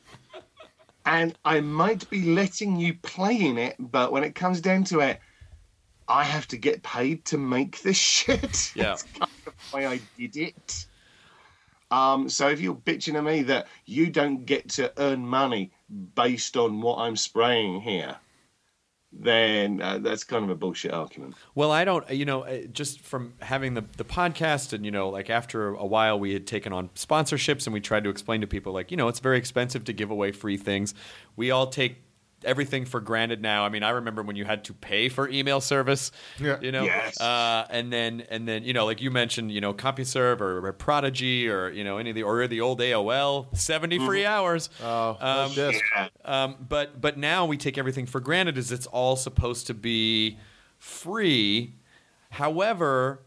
and I might be letting you play in it, but when it comes down to it, I have to get paid to make this shit. Yeah. That's kind of why I did it. Um, so if you're bitching at me that you don't get to earn money based on what I'm spraying here, then uh, that's kind of a bullshit argument. Well, I don't, you know, uh, just from having the, the podcast and, you know, like after a while we had taken on sponsorships and we tried to explain to people, like, you know, it's very expensive to give away free things. We all take everything for granted now. I mean, I remember when you had to pay for email service, Yeah. you know, Yes. uh, and then, and then, you know, like you mentioned, you know, CompuServe or, or Prodigy or, you know, any of the, or the old AOL, 70 free hours. Oh, Um, this. um, but but now we take everything for granted as it's all supposed to be free. However,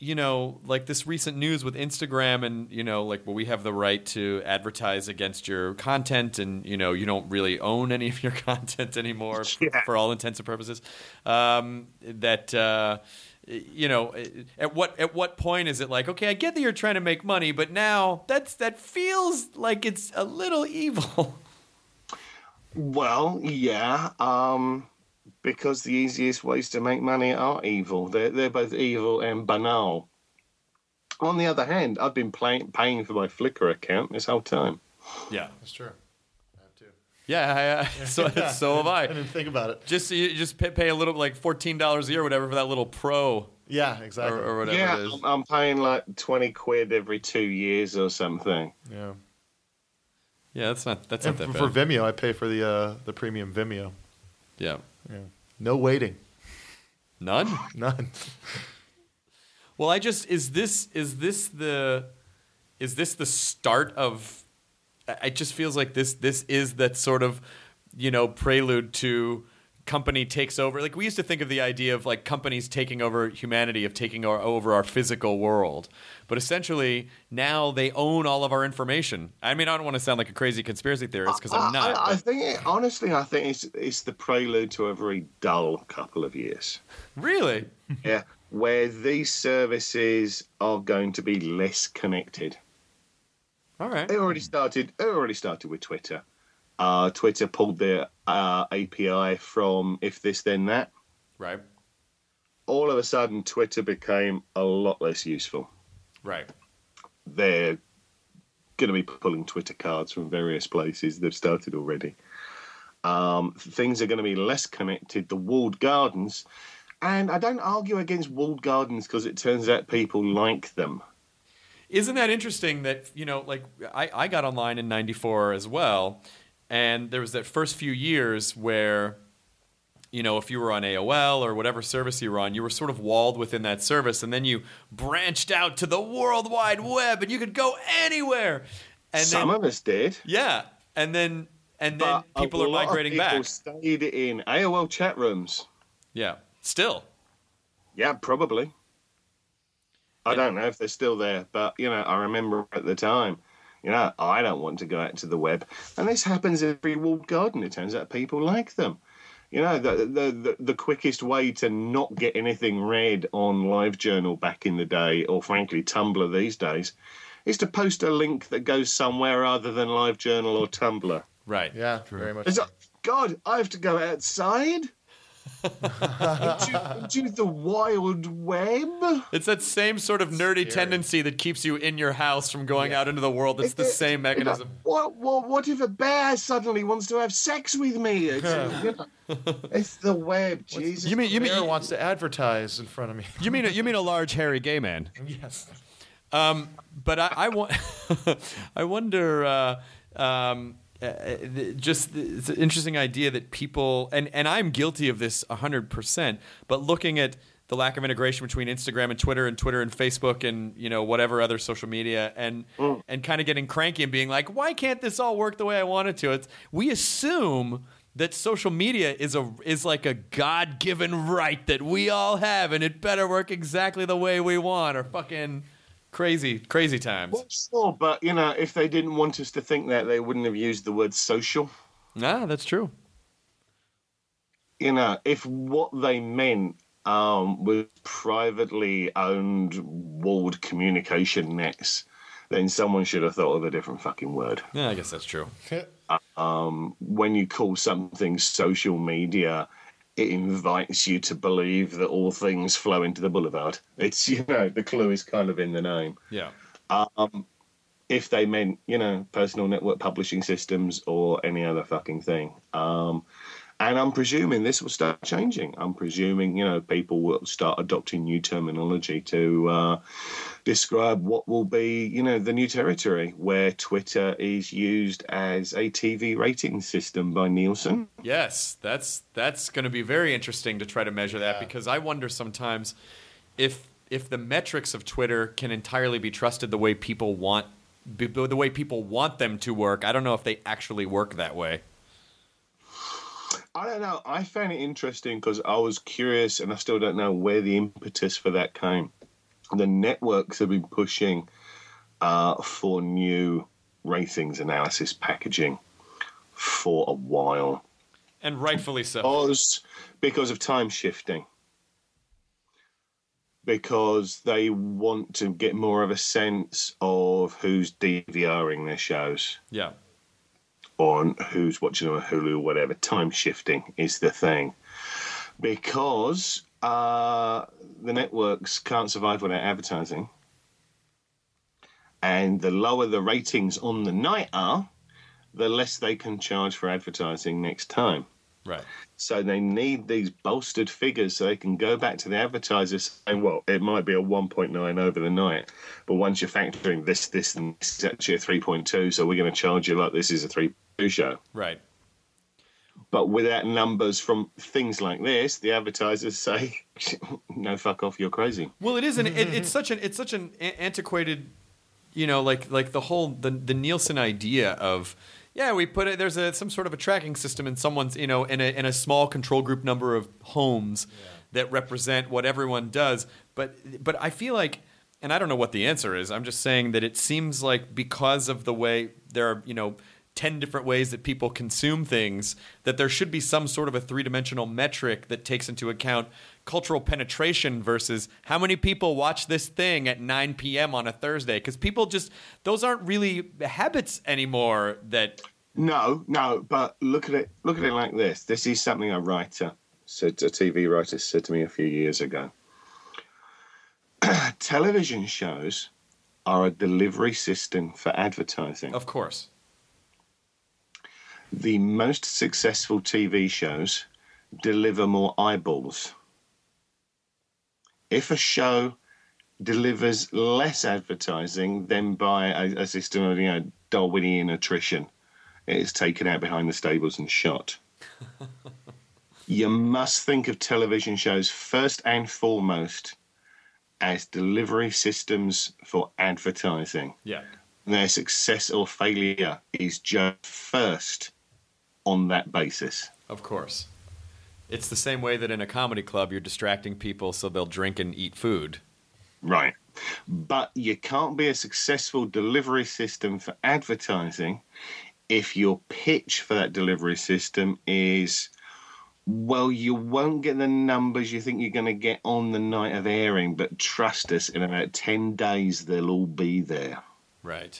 you know, like this recent news with Instagram and you know, like well, we have the right to advertise against your content, and you know, you don't really own any of your content anymore Yeah. for all intents and purposes. Um, that. Uh, you know, at what at what point is it like, okay, I get that you're trying to make money, but now that's that feels like it's a little evil. Well, yeah, um, because the easiest ways to make money are evil. They're, they're both evil and banal. On the other hand, I've been play- paying for my Flickr account this whole time. Yeah, That's true. I have to. yeah. I, I, so so have I I. didn't think about it. Just you just pay, pay a little like fourteen dollars a year, or whatever, for that little pro Yeah, exactly. or whatever yeah, it is. I'm, I'm paying like 20 quid every two years or something. yeah. Yeah, that's not that's And not that for bad. Vimeo, I pay for the uh, the premium Vimeo. yeah, Yeah. No waiting. none. None. Well, I just is this is this the is this the start of? It just feels like this this is that sort of you know prelude to company takes over. Like we used to think of the idea of like companies taking over humanity, of taking our, over our physical world, but essentially now they own all of our information. I mean, I don't want to sound like a crazy conspiracy theorist because I'm not. I, I but- think, it, honestly, I think it's, it's the prelude to a very dull couple of years. really? yeah, where these services are going to be less connected. All right. It already started. It already started with Twitter. Uh, Twitter pulled their uh, API from if this then that. Right. All of a sudden, Twitter became a lot less useful. Right. They're going to be pulling Twitter cards from various places. They've started already. Um, things are going to be less connected. The walled gardens, and I don't argue against walled gardens because it turns out people like them. Isn't that interesting that, you know, like I, I got online in 94 as well, and there was that first few years where, you know, if you were on AOL or whatever service you were on, you were sort of walled within that service, and then you branched out to the World Wide Web and you could go anywhere. And Some then, of us did. yeah, and then and then But people are lot of migrating people back. Stayed in AOL chat rooms. Yeah, still. Yeah, probably. I don't know if they're still there, but you know, I remember at the time, you know, I don't want to go out to the web, and this happens in every walled garden. It turns out people like them. You know, the the the, the quickest way to not get anything read on LiveJournal back in the day, or frankly Tumblr these days, is to post a link that goes somewhere other than LiveJournal or Tumblr. Right. Yeah, very much. It's like, God, I have to go outside into, into the wild web. It's that same sort of nerdy tendency that keeps you in your house from going out into the world. It's the It- same it- mechanism. What, what, what if a bear suddenly wants to have sex with me? It's, you know, it's the web, Jesus. You mean you mean Mayor wants to advertise in front of me. You mean a, you mean a large hairy gay man? yes. Um, but I, I, wa- I wonder. Uh, um, uh, uh, just it's an interesting idea that people and and I'm guilty of this hundred percent. But looking at the lack of integration between Instagram and Twitter and Twitter and Facebook and you know whatever other social media and and kind of getting cranky and being like, why can't this all work the way I want it to? It's we assume that social media is a is like a God given right that we all have, and it better work exactly the way we want, or fucking crazy crazy times. Well, sure, but you know, if they didn't want us to think that, they wouldn't have used the word social. Ah, that's true. You know, if what they meant um, was privately owned walled communication nets, then someone should have thought of a different fucking word. Yeah, I guess that's true. when you call something social media, it invites you to believe that all things flow into the boulevard. It's, you know, the clue is kind of in the name. Yeah. Um, If they meant, you know, personal network publishing systems or any other fucking thing. Um, and I'm presuming this will start changing. I'm presuming, you know, people will start adopting new terminology to uh, describe what will be, you know, the new territory where Twitter is used as a TV rating system by Nielsen. Yes, that's that's going to be very interesting to try to measure that because I wonder sometimes if if the metrics of Twitter can entirely be trusted the way people want the way people want them to work. I don't know if they actually work that way. I don't know. I found it interesting because I was curious, and I still don't know where the impetus for that came. The networks have been pushing uh, for new ratings analysis packaging for a while And rightfully so. because because of time shifting. because they want to get more of a sense of who's DVRing their shows Yeah. On who's watching on Hulu, or whatever. Time shifting is the thing. Because uh, the networks can't survive without advertising. And the lower the ratings on the night are, the less they can charge for advertising next time. Right. So they need these bolstered figures so they can go back to the advertisers saying, well, it might be a 1.9 over the night, but once you're factoring this, this, and this is actually a 3.2, so we're going to charge you like this is a 3.2 show. Right. But without numbers from things like this, the advertisers say, no, fuck off, you're crazy. Well, it is an it, it's such an it's such an antiquated, you know, like like the whole the the Nielsen idea of yeah, we put it there's a some sort of a tracking system in someone's you know in a in a small control group number of homes that represent what everyone does, but but I feel like. And I don't know what the answer is. I'm just saying that it seems like because of the way there are, you know, 10 different ways that people consume things, that there should be some sort of a three dimensional metric that takes into account cultural penetration versus how many people watch this thing at 9 p.m. on a Thursday. Because people just, those aren't really habits anymore that. No, no, but look at it. Look at it like this. This is something a writer said, a TV writer said to me a few years ago. Television shows are a delivery system for advertising. Of course. The most successful TV shows deliver more eyeballs. If a show delivers less advertising, then by a, a system of you know Darwinian attrition, it is taken out behind the stables and shot. you must think of television shows first and foremost as delivery systems for advertising. Yeah. Their success or failure is judged first on that basis. Of course. It's the same way that in a comedy club you're distracting people so they'll drink and eat food. Right. But you can't be a successful delivery system for advertising if your pitch for that delivery system is well, you won't get the numbers you think you're going to get on the night of airing, but trust us, in about 10 days, they'll all be there. Right.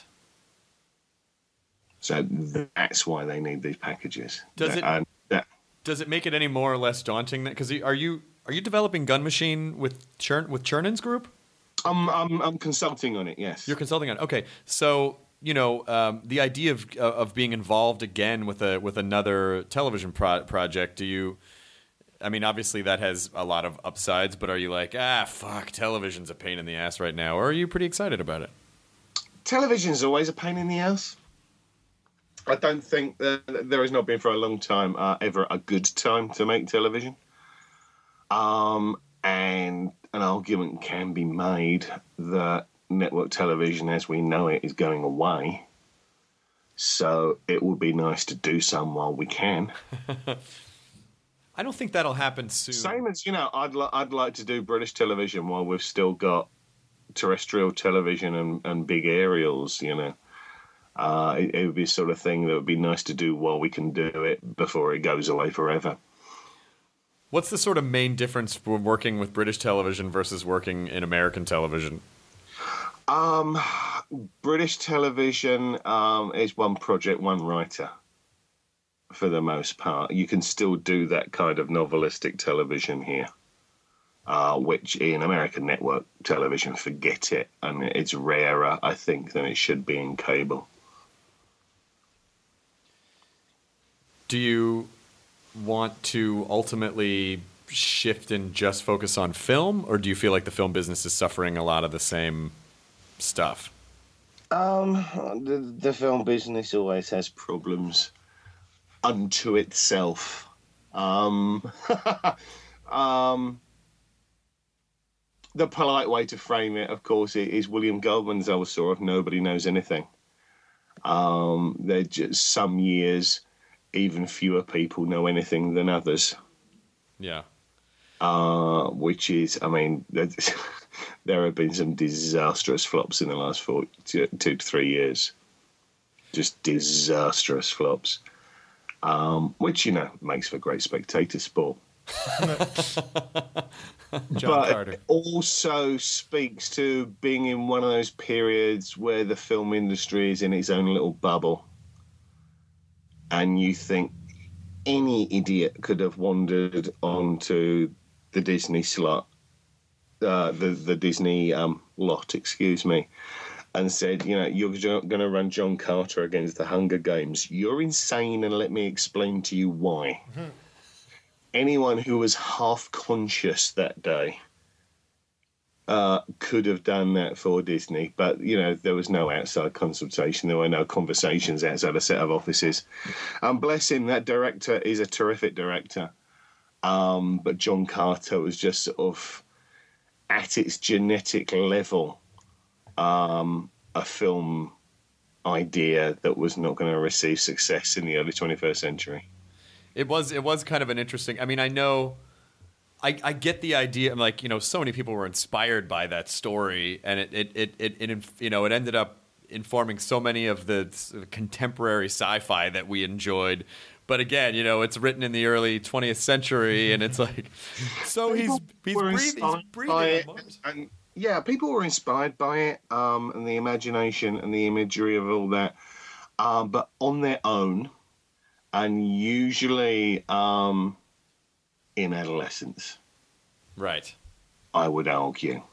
So that's why they need these packages. Does it- that, Does it make it any more or less daunting? Because are you are you developing Gun Machine with Churn with Chernin's group? I'm, I'm, I'm consulting on it, yes. You're consulting on. it. Okay, so you know um, the idea of of being involved again with a with another television pro- project. Do you? I mean, obviously that has a lot of upsides, but are you like, ah, fuck, television's a pain in the ass right now, or are you pretty excited about it? television's always a pain in the ass. I don't think that there has not been for a long time uh, ever a good time to make television. Um, and an argument can be made that network television as we know it is going away. So it would be nice to do some while we can. I don't think that'll happen soon. Same as you know, I'd li- I'd like to do British television while we've still got terrestrial television and, and big aerials. You know, uh, it, it would be the sort of thing that would be nice to do while we can do it before it goes away forever. What's the sort of main difference for working with British television versus working in American television? Um, British television um, is one project, one writer. For the most part, you can still do that kind of novelistic television here, uh, which in American network television, forget it, and it's rarer, I think, than it should be in cable. Do you want to ultimately shift and just focus on film, or do you feel like the film business is suffering a lot of the same stuff? Um, the, the film business always has problems unto itself. Um, um, the polite way to frame it, of course, is William Goldman's old saw of nobody knows anything. Um, there just some years, even fewer people know anything than others Yeah. uh, which is, I mean, there have been some disastrous flops in the last four, two, two to three years. Just disastrous flops, um, which, you know, makes for great spectator sport. But Carter. it also speaks to being in one of those periods where the film industry is in its own little bubble. And you think any idiot could have wandered onto the Disney slot, uh, the, the Disney um, lot, excuse me, and said, you know, you're going to run John Carter against the Hunger Games. You're insane, and let me explain to you why anyone who was half conscious that day uh, could have done that for Disney, but you know there was no outside consultation. There were no conversations outside a set of offices. And bless him, that director is a terrific director. Um, but John Carter was just sort of at its genetic level um, a film idea that was not going to receive success in the early 21st century. It was it was kind of an interesting. I mean, I know, I, I get the idea. I'm like, you know, so many people were inspired by that story, and it it it, it, it you know it ended up informing so many of the contemporary sci-fi that we enjoyed. But again, you know, it's written in the early 20th century, and it's like, so he's he's breathing, he's breathing by on it, Mars. and yeah, people were inspired by it, um, and the imagination and the imagery of all that, um, but on their own, and usually um, in adolescence, Right. I would argue.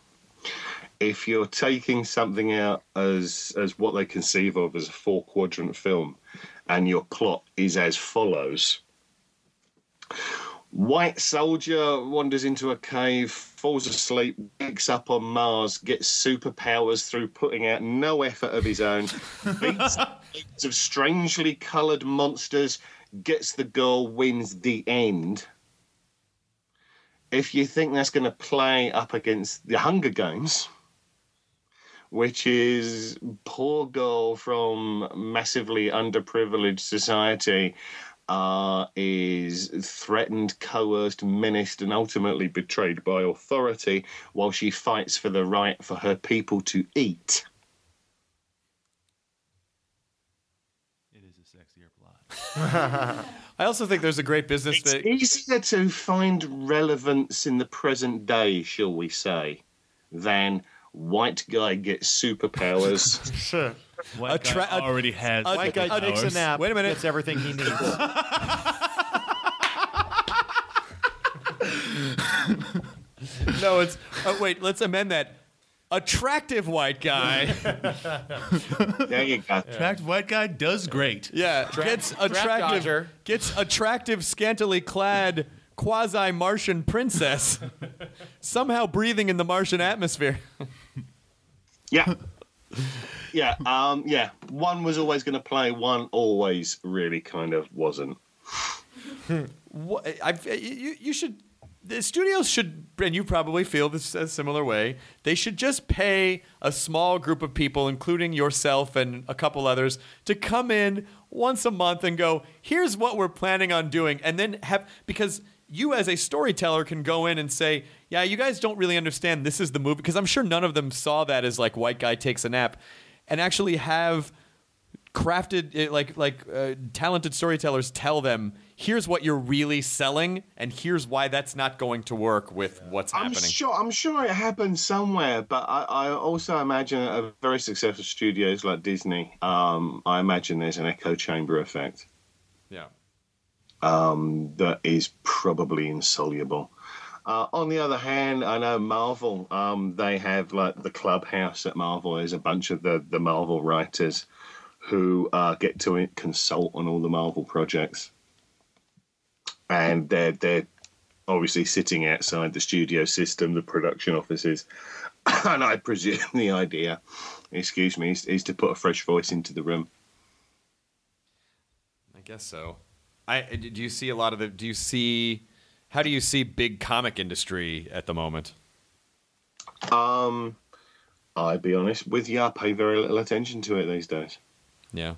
If you're taking something out as as what they conceive of as a four quadrant film, and your plot is as follows. White soldier wanders into a cave, falls asleep, wakes up on Mars, gets superpowers through putting out no effort of his own, beats of strangely coloured monsters, gets the girl, wins the end. If you think that's going to play up against the Hunger Games, which is poor girl from massively underprivileged society uh, is threatened, coerced, menaced, and ultimately betrayed by authority while she fights for the right for her people to eat. It is a sexier plot. I also think there's a great business It's that easier to find relevance in the present day, shall we say, than white guy gets superpowers. Sure. White A guy tra- a- already has. White guy takes a nap. Wait a minute. Gets everything he needs. no, it's oh, wait. Let's amend that. Attractive white guy. there you go. Attractive white guy does great. Yeah, gets attractive. Gets attractive, scantily clad quasi Martian princess, somehow breathing in the Martian atmosphere. Yeah. Yeah, um, yeah. One was always going to play. One always really kind of wasn't. What, I've, you, you should. The studios should, and you probably feel this a similar way. They should just pay a small group of people, including yourself and a couple others, to come in once a month and go, "Here's what we're planning on doing," and then have because you as a storyteller can go in and say, "Yeah, you guys don't really understand. This is the movie," because I'm sure none of them saw that as like white guy takes a nap, and actually have crafted like like uh, talented storytellers tell them here's what you're really selling and here's why that's not going to work with what's I'm happening sure. I'm sure it happened somewhere, but I, I also imagine a very successful studios like Disney. Um, I imagine there's an echo chamber effect yeah um, that is probably insoluble. Uh, on the other hand, I know Marvel. Um, they have like the clubhouse at Marvel. There's a bunch of the the Marvel writers who uh, get to consult on all the Marvel projects, and they're they're obviously sitting outside the studio system, the production offices, and I presume the idea, excuse me, is, is to put a fresh voice into the room. i guess so i do you see a lot of the do you see how do you see big comic industry at the moment Um, I'll be honest with you, I pay very little attention to it these days. Yeah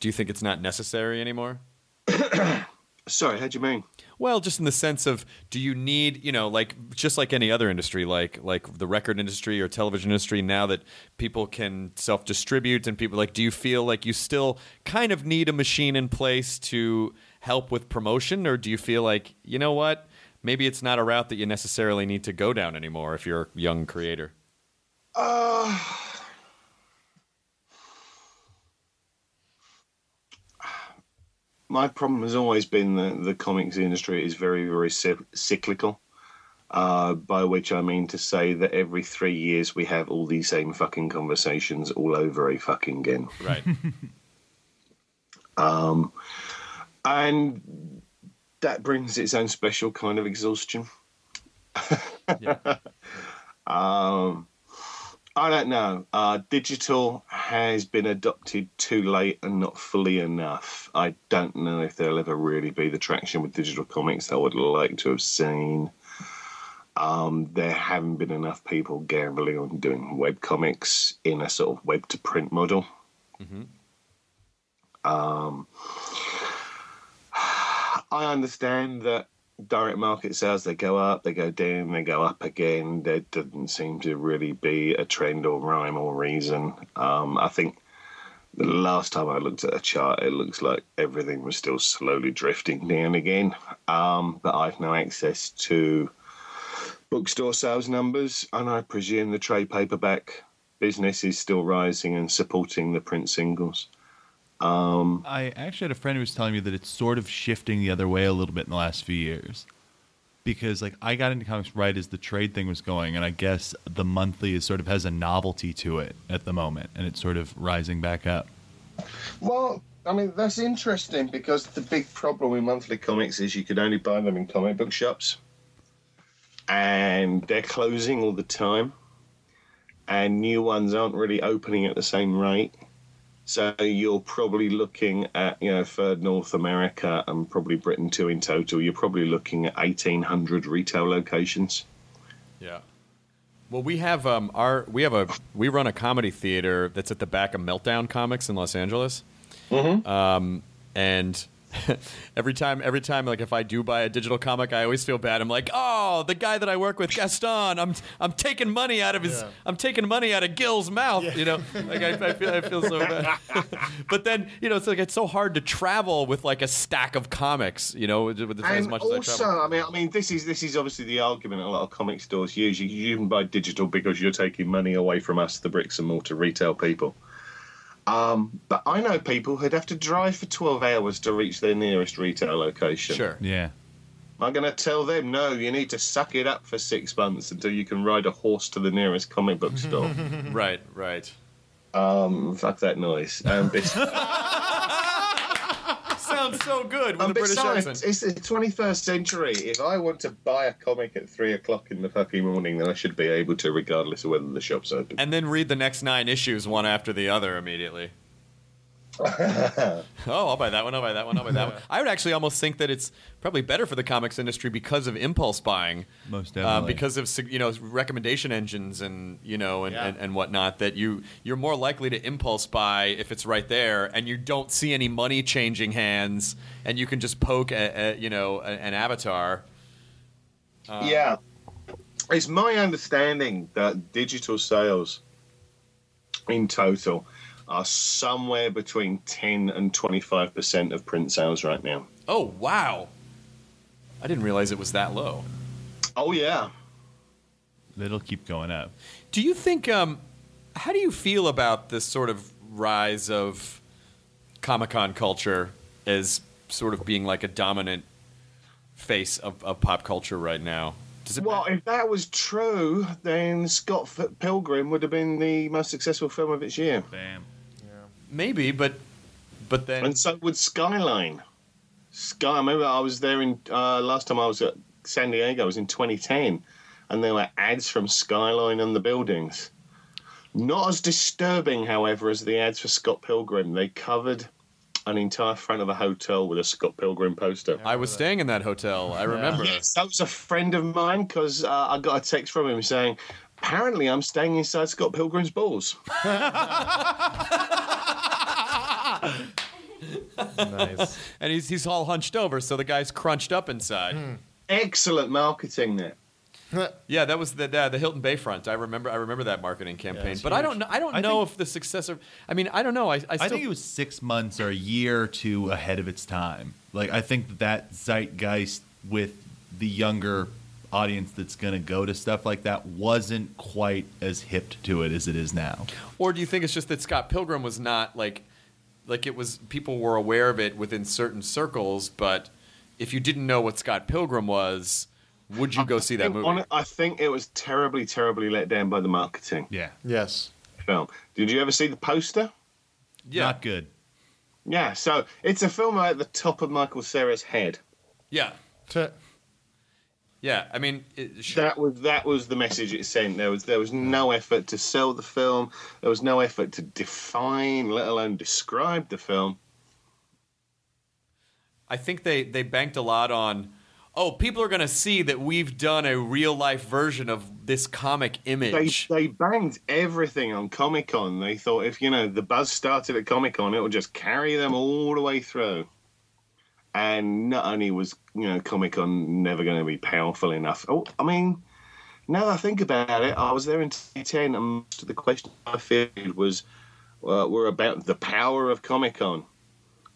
do you think it's not necessary anymore Sorry, how do you mean? Well, just in the sense of, do you need, you know, like just like any other industry, like like the record industry or television industry, now that people can self distribute and people like, do you feel like you still kind of need a machine in place to help with promotion, or do you feel like, you know what, maybe it's not a route that you necessarily need to go down anymore if you're a young creator. Uh, my problem has always been that the comics industry is very, very cy- cyclical. Uh, by which I mean to say that every three years we have all these same fucking conversations all over a fucking again. Right. Um, and that brings its own special kind of exhaustion. Yeah. Um, I don't know. Uh, digital has been adopted too late and not fully enough. I don't know if there'll ever really be the traction with digital comics I would like to have seen. Um, there haven't been enough people gambling on doing web comics in a sort of web to print model. Um, I understand that direct market sales they go up, they go down, they go up again. There doesn't seem to really be a trend or rhyme or reason. Um, I think the last time I looked at a chart, it looks like everything was still slowly drifting down again. Um, but I've no access to bookstore sales numbers, and I presume the trade paperback business is still rising and supporting the print singles. Um, I actually had a friend who was telling me that it's sort of shifting the other way a little bit in the last few years. Because like I got into comics right as the trade thing was going, and I guess the monthly is sort of has a novelty to it at the moment, and it's sort of rising back up. Well, I mean, that's interesting because the big problem with monthly comics is you could only buy them in comic book shops. And they're closing all the time. And new ones aren't really opening at the same rate. So you're probably looking at, you know, third North America and probably Britain too in total. You're probably looking at 1,800 retail locations. Yeah. Well, we have um our we have a we run a comedy theater that's at the back of Meltdown Comics in Los Angeles. Mm-hmm. Um, and every time every time like if I do buy a digital comic, I always feel bad. I'm like, oh, the guy that I work with, Gaston. I'm I'm taking money out of his. Yeah. I'm taking money out of Gil's mouth. You know, like I, I feel I feel so bad. but then you know, it's like it's so hard to travel with like a stack of comics. You know, with, with as and much as I also, travel. I mean, I mean, this is this is obviously the argument a lot of comic stores use. You, you can buy digital because you're taking money away from us, the bricks and mortar retail people. Um, but I know people who'd have to drive for 12 hours to reach their nearest retail location. Sure. Yeah. I'm going to tell them, no, you need to suck it up for six months until you can ride a horse to the nearest comic book store. Right. Right. um, fuck that noise. Um, bes- Sounds so good with a British besides, accent. it's the 21st century. If I want to buy a comic at three o'clock in the fucking morning, then I should be able to, regardless of whether the shop's open. and then read the next nine issues one after the other immediately. oh, I'll buy that one. I'll buy that one. I'll buy that one. I would actually almost think that it's probably better for the comics industry because of impulse buying, Most uh, definitely. because of you know recommendation engines and you know and, Yeah. and, and whatnot. That you you're more likely to impulse buy if it's right there, and you don't see any money changing hands, and you can just poke a, a, you know a- an avatar. yeah. It's my understanding that digital sales in total are somewhere between 10 and 25% of print sales right now. Oh wow! I didn't realize it was that low. Oh, yeah. It'll keep going up. Do you think? Um, how do you feel about this sort of rise of Comic Con culture as sort of being like a dominant face of, of pop culture right now? Does it? Well, if that was true, then Scott Pilgrim would have been the most successful film of its year. Bam. maybe, but but then And so would Skyline. Sky, I remember I was there in uh, last time I was at San Diego. I was in 2010, and there were ads from Skyline on the buildings. Not as disturbing, however, as the ads for Scott Pilgrim. They covered an entire front of a hotel with a Scott Pilgrim poster. I was staying in that hotel. I remember. Yes, that was a friend of mine because uh, I got a text from him saying, "Apparently, I'm staying inside Scott Pilgrim's balls." nice. And he's he's all hunched over, so the guy's crunched up inside. Excellent marketing there. Yeah, that was the, the the Hilton Bayfront. I remember I remember that marketing campaign. it's but I don't know I don't I know think- if the successor. I mean, I don't know. I I, still, I think it was six months or a year or two ahead of its time. Like I think that, that zeitgeist with the younger audience that's going to go to stuff like that wasn't quite as hip to it as it is now. Or do you think it's just that Scott Pilgrim was not like like it was people were aware of it within certain circles, but if you didn't know what Scott Pilgrim was, would you go see that think movie? on it- I think it was terribly, terribly let down by the marketing Yeah. Yes. film. Did you ever see the poster? yeah. Not good. Yeah, so it's a film at the top of Michael Cera's head. Yeah. T- Yeah. I mean, it, sure. That was that was the message it sent. There was there was no effort to sell the film. There was no effort to define, let alone describe the film. I think they they banked a lot on. Oh, people are going to see that we've done a real life version of this comic image. they they banged everything on Comic Con. They thought if you know the buzz started at Comic Con, it would just carry them all the way through. And not only was you know Comic Con never going to be powerful enough. Oh, I mean, now that I think about it, I was there in 2010, and most of the questions I fielded was uh, were about the power of Comic Con.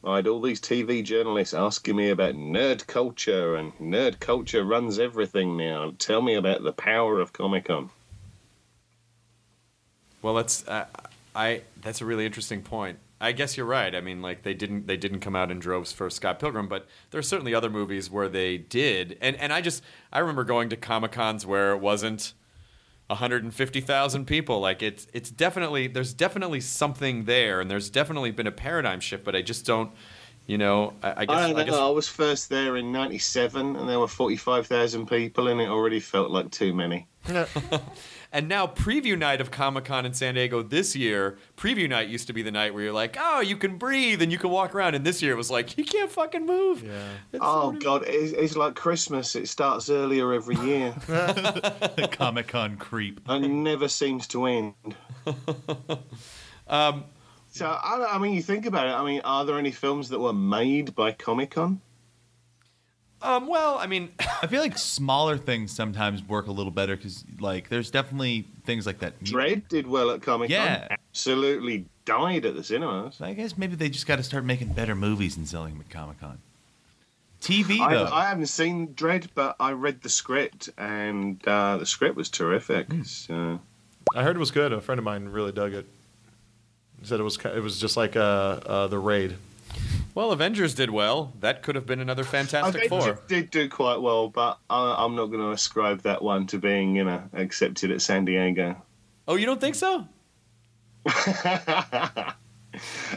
I had all these TV journalists asking me about nerd culture, and nerd culture runs everything now. Tell me about the power of Comic Con. Well, that's uh, I. That's a really interesting point. I guess you're right. I mean, like they didn't they didn't come out in droves for Scott Pilgrim, but there are certainly other movies where they did. And and I just I remember going to comic cons where it wasn't 150,000 people. Like it's it's definitely there's definitely something there, and there's definitely been a paradigm shift. But I just don't, you know. I, I guess I. I guess I was first there in '97, and there were 45,000 people, and it already felt like too many. And now, preview night of Comic Con in San Diego this year, preview night used to be the night where you're like, oh, you can breathe and you can walk around. And this year it was like, you can't fucking move. Yeah. It's Oh sort of- God, it's, it's like Christmas. It starts earlier every year Comic Con creep. and never seems to end. Um, So I, I mean, you think about it. I mean, are there any films that were made by Comic Con? Um, well, I mean, I feel like smaller things sometimes work a little better because, like, there's definitely things like that. Dredd did well at Comic Con. Yeah. absolutely died at the cinemas. I guess maybe they just got to start making better movies and selling them at Comic Con. TV I, though, I haven't seen Dredd, but I read the script, and uh, the script was terrific. So. I heard it was good. A friend of mine really dug it. He said it was it was just like uh, uh, the raid. Well, Avengers did well. That could have been another Fantastic Avengers Four. did do quite well, but I, I'm not going to ascribe that one to being, you know, accepted at San Diego. Oh, you don't think so?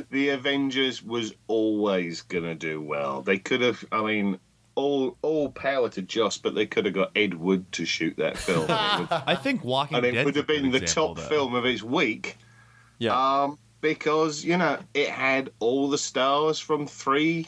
the Avengers was always going to do well. They could have, I mean, all all power to Joss, but they could have got Ed Wood to shoot that film. and it would, I think Walking and it Dead would have is a good been the example, top though. film of its week. Yeah. Um, because you know it had all the stars from three,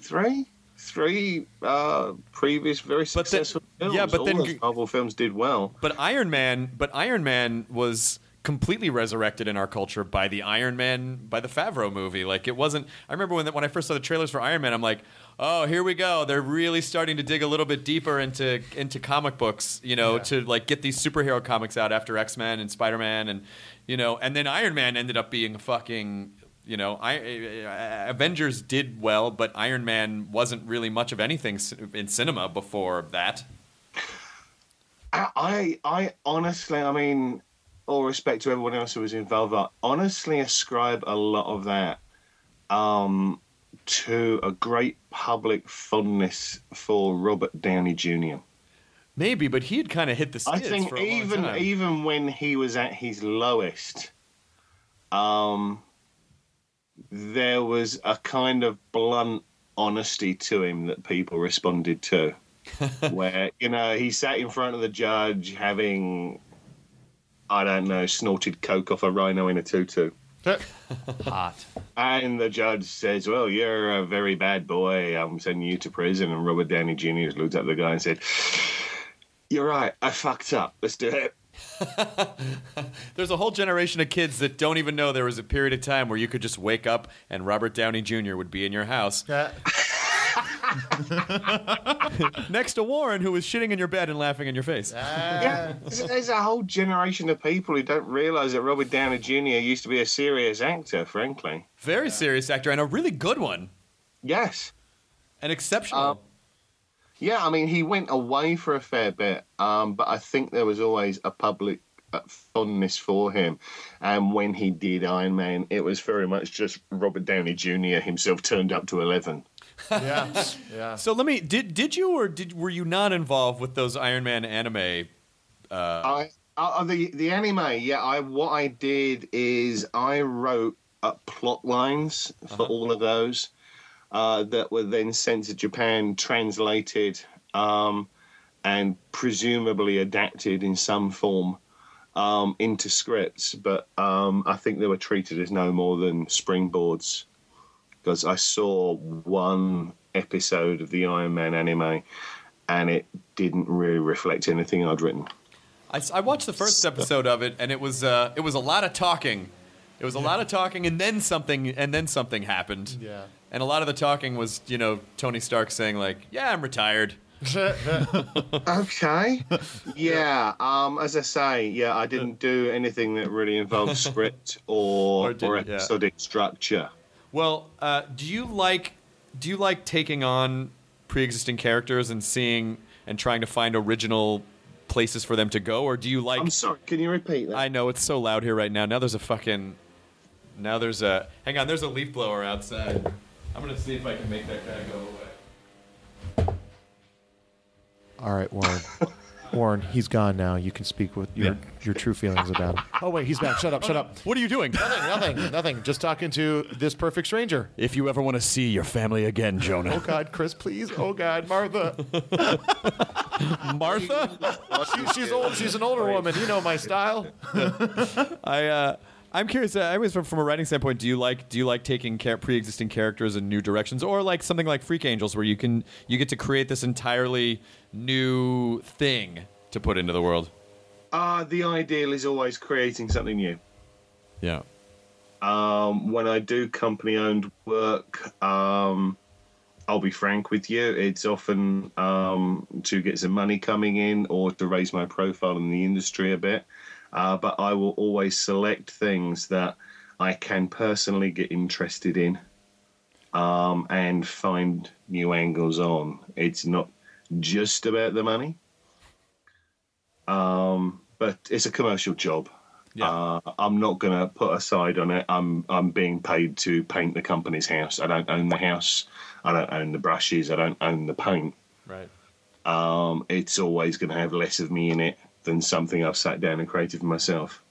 three, three uh, previous very But then- successful films. yeah, but all then those Marvel films did well. But Iron Man, but Iron Man was completely resurrected in our culture by the Iron Man by the Favreau movie. Like it wasn't. I remember when when I first saw the trailers for Iron Man, I'm like, oh, here we go. They're really starting to dig a little bit deeper into into comic books. You know, to like get these superhero comics out after X Men and Spider Man, and you know, and then Iron Man ended up being fucking. You know, I, uh, Avengers did well, but Iron Man wasn't really much of anything in cinema before that. I, I, honestly, I mean, all respect to everyone else who was involved, I honestly ascribe a lot of that um, to a great public fondness for Robert Downey Jr. Maybe, but he had kind of hit the I think for a long even even when he was at his lowest, um, there was a kind of blunt honesty to him that people responded to. where you know he sat in front of the judge having, I don't know, snorted coke off a rhino in a tutu. Hot. And the judge says, Well, you're a very bad boy. I'm sending you to prison. And Robert Downey Jr. looked at the guy and said, You're right. I fucked up. Let's do it. There's a whole generation of kids that don't even know there was a period of time where you could just wake up and Robert Downey Jr. would be in your house next to Warren, who was shitting in your bed and laughing in your face. yeah, there's, there's a whole generation of people who don't realize that Robert Downey Jr. used to be a serious actor, frankly. Very serious actor and a really good one. Yes. An exceptional. Um, Yeah, I mean, he went away for a fair bit, um, but I think there was always a public uh, fondness for him. And when he did Iron Man, it was very much just Robert Downey Jr. himself turned up to 11. Yeah, yeah. So let me did did you or did were you not involved with those Iron Man anime? I uh, the the anime, yeah. I what I did is I wrote uh, plot lines for all of those uh, that were then sent to Japan, translated, um, and presumably adapted in some form um, into scripts. But um, I think they were treated as no more than springboards because I saw one episode of the Iron Man anime, and it didn't really reflect anything I'd written. I watched the first episode of it, and it was uh, it was a lot of talking. It was a lot of talking, and then something, and then something happened. Yeah. And a lot of the talking was, you know, Tony Stark saying like, "Yeah, I'm retired." Okay. yeah. Um. As I say, yeah, I didn't do anything that really involved script or Or or, did- yeah. episodic structure. Well, uh, do you like do you like taking on pre-existing characters and seeing and trying to find original places for them to go, or do you like? I'm sorry. Can you repeat that? I know it's so loud here right now. Now there's a fucking. Now there's a. Hang on, there's a leaf blower outside. I'm gonna see if I can make that guy go away. All right, Warren. Warren, he's gone now. You can speak with your Yeah. your true feelings about him. Oh wait, he's back. Shut up. Shut up. What are you doing? Nothing. Nothing. Nothing. Just talking to this perfect stranger. if you ever want to see your family again, Jonah. Oh God, Chris, please. Oh God, Martha. Martha. She, she's old. She's an older woman. You know my style. I uh, I'm curious. Uh, I was from, from a writing standpoint. Do you like do you like taking care, pre-existing characters in new directions, or like something like Freak Angels, where you can you get to create this entirely new thing to put into the world? Uh, the ideal is always creating something new. Yeah. Um, when I do company owned work, um, I'll be frank with you, it's often um, to get some money coming in or to raise my profile in the industry a bit. Uh, but I will always select things that I can personally get interested in um, and find new angles on. It's not just about the money, um, but it's a commercial job. Yeah. Uh, I'm not going to put aside on it. I'm I'm being paid to paint the company's house. I don't own the house. I don't own the brushes. I don't own the paint. Right. Um, it's always going to have less of me in it than something I've sat down and created myself.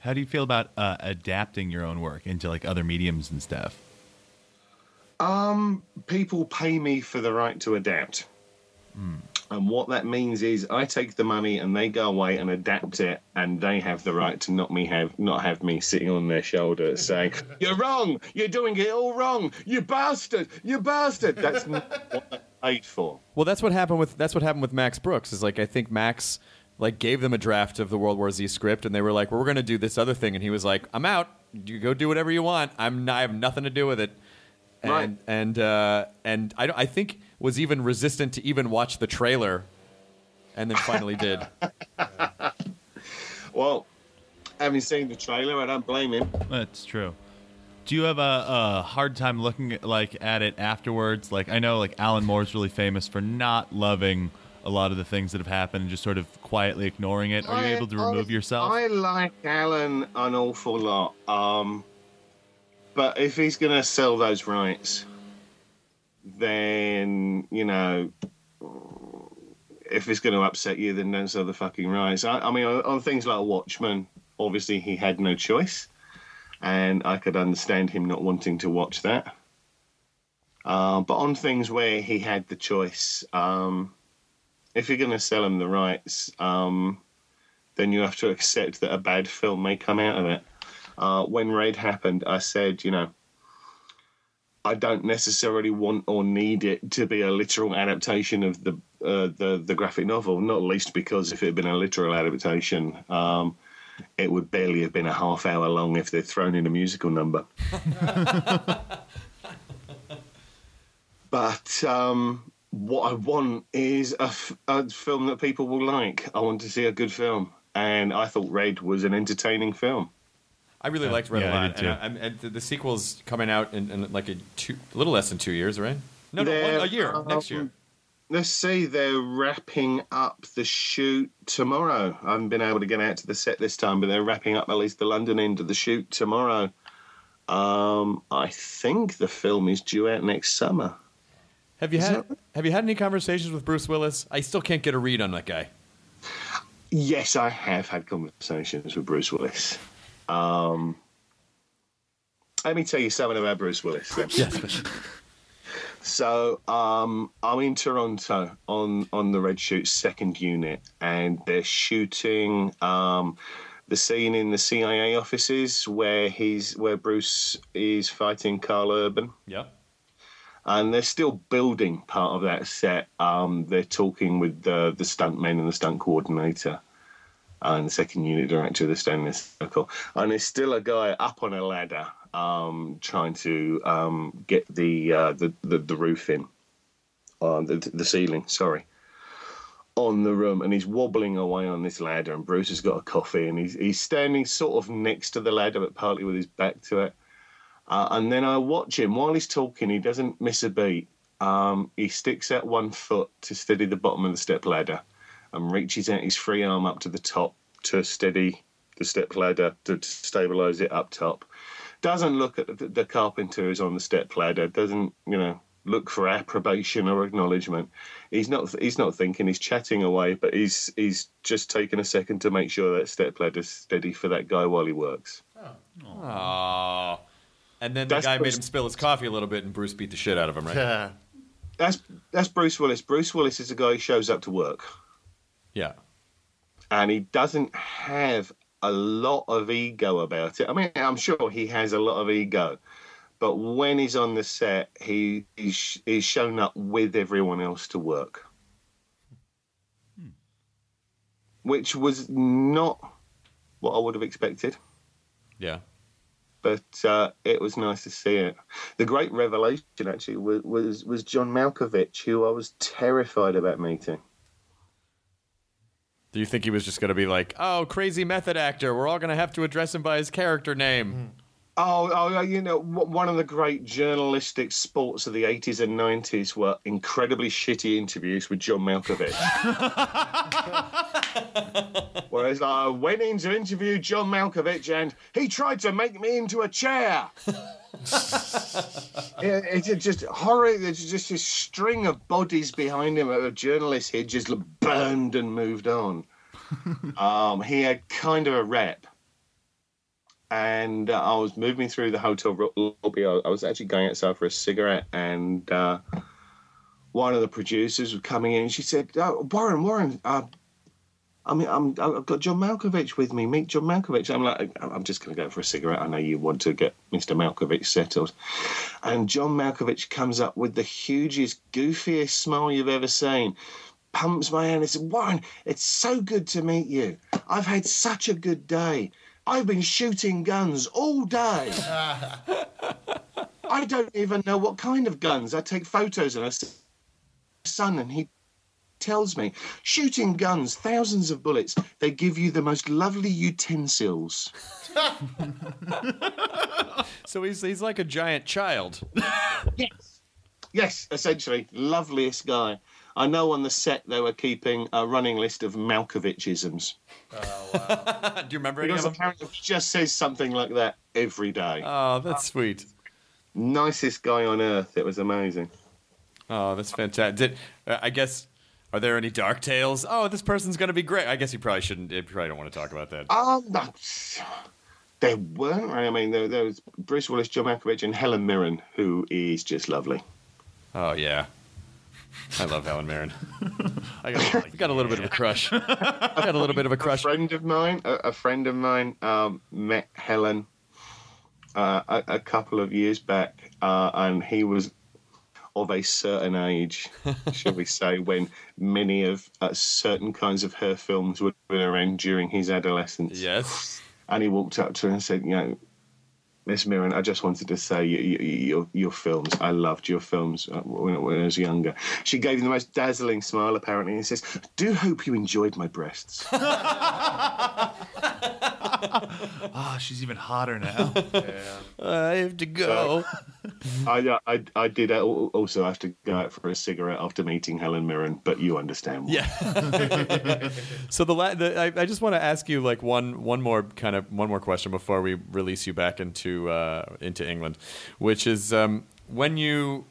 How do you feel about uh, adapting your own work into like other mediums and stuff? Um, people pay me for the right to adapt. And what that means is I take the money and they go away and adapt it and they have the right to not me have not have me sitting on their shoulder saying, You're wrong, you're doing it all wrong, you bastard, you bastard. That's not what I'm paid for. Well, that's what happened with that's what happened with Max Brooks. Is like I think Max like gave them a draft of the World War Z script, and they were like, well, "We're going to do this other thing," and he was like, "I'm out. You go do whatever you want. I'm not, I have nothing to do with it." And Right. and uh, and I don't, I think was even resistant to even watch the trailer, and then finally did. Well, having seen the trailer, I don't blame him. That's true. Do you have a, a hard time looking at, like at it afterwards? Like I know like Alan Moore's really famous for not loving a lot of the things that have happened and just sort of quietly ignoring it. Are you I- able to remove I- yourself? I like Alan an awful lot. Um, but if he's going to sell those rights, then, you know, if it's going to upset you, then don't sell the fucking rights. I, I mean, on, on things like Watchmen, obviously he had no choice. And I could understand him not wanting to watch that. Uh, but on things where he had the choice, um, if you're going to sell them the rights, um, then you have to accept that a bad film may come out of it. Uh, when Raid happened, I said, you know, I don't necessarily want or need it to be a literal adaptation of the uh, the the graphic novel. Not least because if it had been a literal adaptation, um, it would barely have been a half hour long if they'd thrown in a musical number. but um, what I want is a, f- a film that people will like. I want to see a good film, and I thought Red was an entertaining film. I really liked Red yeah, a I lot, did and. I, I'm- and the, the sequel's coming out in, in like a, two, a little less than two years, right? No, no, one, a year um, next year. let's see. They're wrapping up the shoot tomorrow. I haven't been able to get out to the set this time, but they're wrapping up at least the London end of the shoot tomorrow. Um, I think the film is due out next summer. Have you Is had that- Have you had any conversations with Bruce Willis? I still can't get a read on that guy. Yes, I have had conversations with Bruce Willis. Um, let me tell you something about Bruce Willis. Yes. So um, I'm in Toronto on on the Red Shoot second unit, and they're shooting um, the scene in the CIA offices where he's where Bruce is fighting Karl Urban, Yep. And they're still building part of that set. Um, they're talking with the the stuntmen and the stunt coordinator. And the second unit director of the Stainless Circle, and there's still a guy up on a ladder um, trying to um, get the, uh, the the the roof in, uh, the the ceiling. Sorry, on the room, and he's wobbling away on this ladder. And Bruce has got a coffee, and he's he's standing sort of next to the ladder, but partly with his back to it. Uh, and then I watch him while he's talking. He doesn't miss a beat. Um, he sticks out one foot to steady the bottom of the step ladder, and reaches out his free arm up to the top to steady the step ladder to, to stabilize it up top doesn't look at the, the carpenter who's on the step ladder, doesn't, you know, look for approbation or acknowledgement. He's not he's not thinking, he's chatting away, but he's he's just taking a second to make sure that step ladder's steady for that guy while he works. Aww. And then the That's guy made him spill his coffee a little bit, and Bruce beat the shit out of him, right? Yeah. That's that's Bruce Willis. Bruce Willis is a guy who shows up to work. Yeah. and he doesn't have a lot of ego about it. I mean, I'm sure he has a lot of ego, but when he's on the set, he he's, he's shown up with everyone else to work, hmm. which was not what I would have expected. Yeah. But uh, it was nice to see it. The great revelation actually was was, was John Malkovich, who I was terrified about meeting. Do you think he was just going to be like, "Oh, crazy method actor. We're all going to have to address him by his character name." Oh, oh, you know, one of the great journalistic sports of the 80s and 90s were incredibly shitty interviews with John Malkovich. Whereas I went in to interview John Malkovich and he tried to make me into a chair. it, it's just horror. There's just this string of bodies behind him. A journalist here just burned and moved on. um, he had kind of a rep and uh, I was moving through the hotel lobby. I, was actually going outside for a cigarette, and uh, one of the producers was coming in, and she said, oh, "Warren, Warren, uh, I mean, I'm, I've got John Malkovich with me. Meet John Malkovich." I'm like, "I'm just going to go for a cigarette. I know you want to get Mr. Malkovich settled." And John Malkovich comes up with the hugest, goofiest smile you've ever seen. Pumps my hand and says, Warren, it's so good to meet you. I've had such a good day. I've been shooting guns all day. I don't even know what kind of guns. I take photos and I see my son, and he tells me shooting guns, thousands of bullets, they give you the most lovely utensils. So he's he's like a giant child. Yes. Yes, essentially, loveliest guy. I know on the set they were keeping a running list of Malkovichisms. Do you remember any of Because them? apparently he just says something like that every day. Oh, that's sweet. Nicest guy on earth. It was amazing. Oh, that's fantastic. Did, uh, I guess are there any dark tales? Oh, this person's going to be great. I guess you probably shouldn't. You probably don't want to talk about that. Um, no, there weren't. really. I mean, there, there was Bruce Willis, John Malkovich, and Helen Mirren, who is just lovely. Oh yeah, I love Helen Mirren. I got, I got a little bit of a crush. I got a little bit of a crush. A crush. friend of mine, a, a friend of mine, um, met Helen uh, a, a couple of years back, uh, and he was of a certain age, shall we say, when many of uh, certain kinds of her films would have been around during his adolescence. Yes. And he walked up to her and said, "You know, Miss Mirren, I just wanted to say you, you, your your films. I loved your films uh, when, when I was younger." She gave him the most dazzling smile, apparently, and says, "Do hope you enjoyed my breasts." Ah, she's even hotter now. I have to go. I, I I did also have to go out for a cigarette after meeting Helen Mirren, but you understand. Why. Yeah. so the, la- the I, I just want to ask you like one one more kind of one more question before we release you back into uh, into England, which is um, when you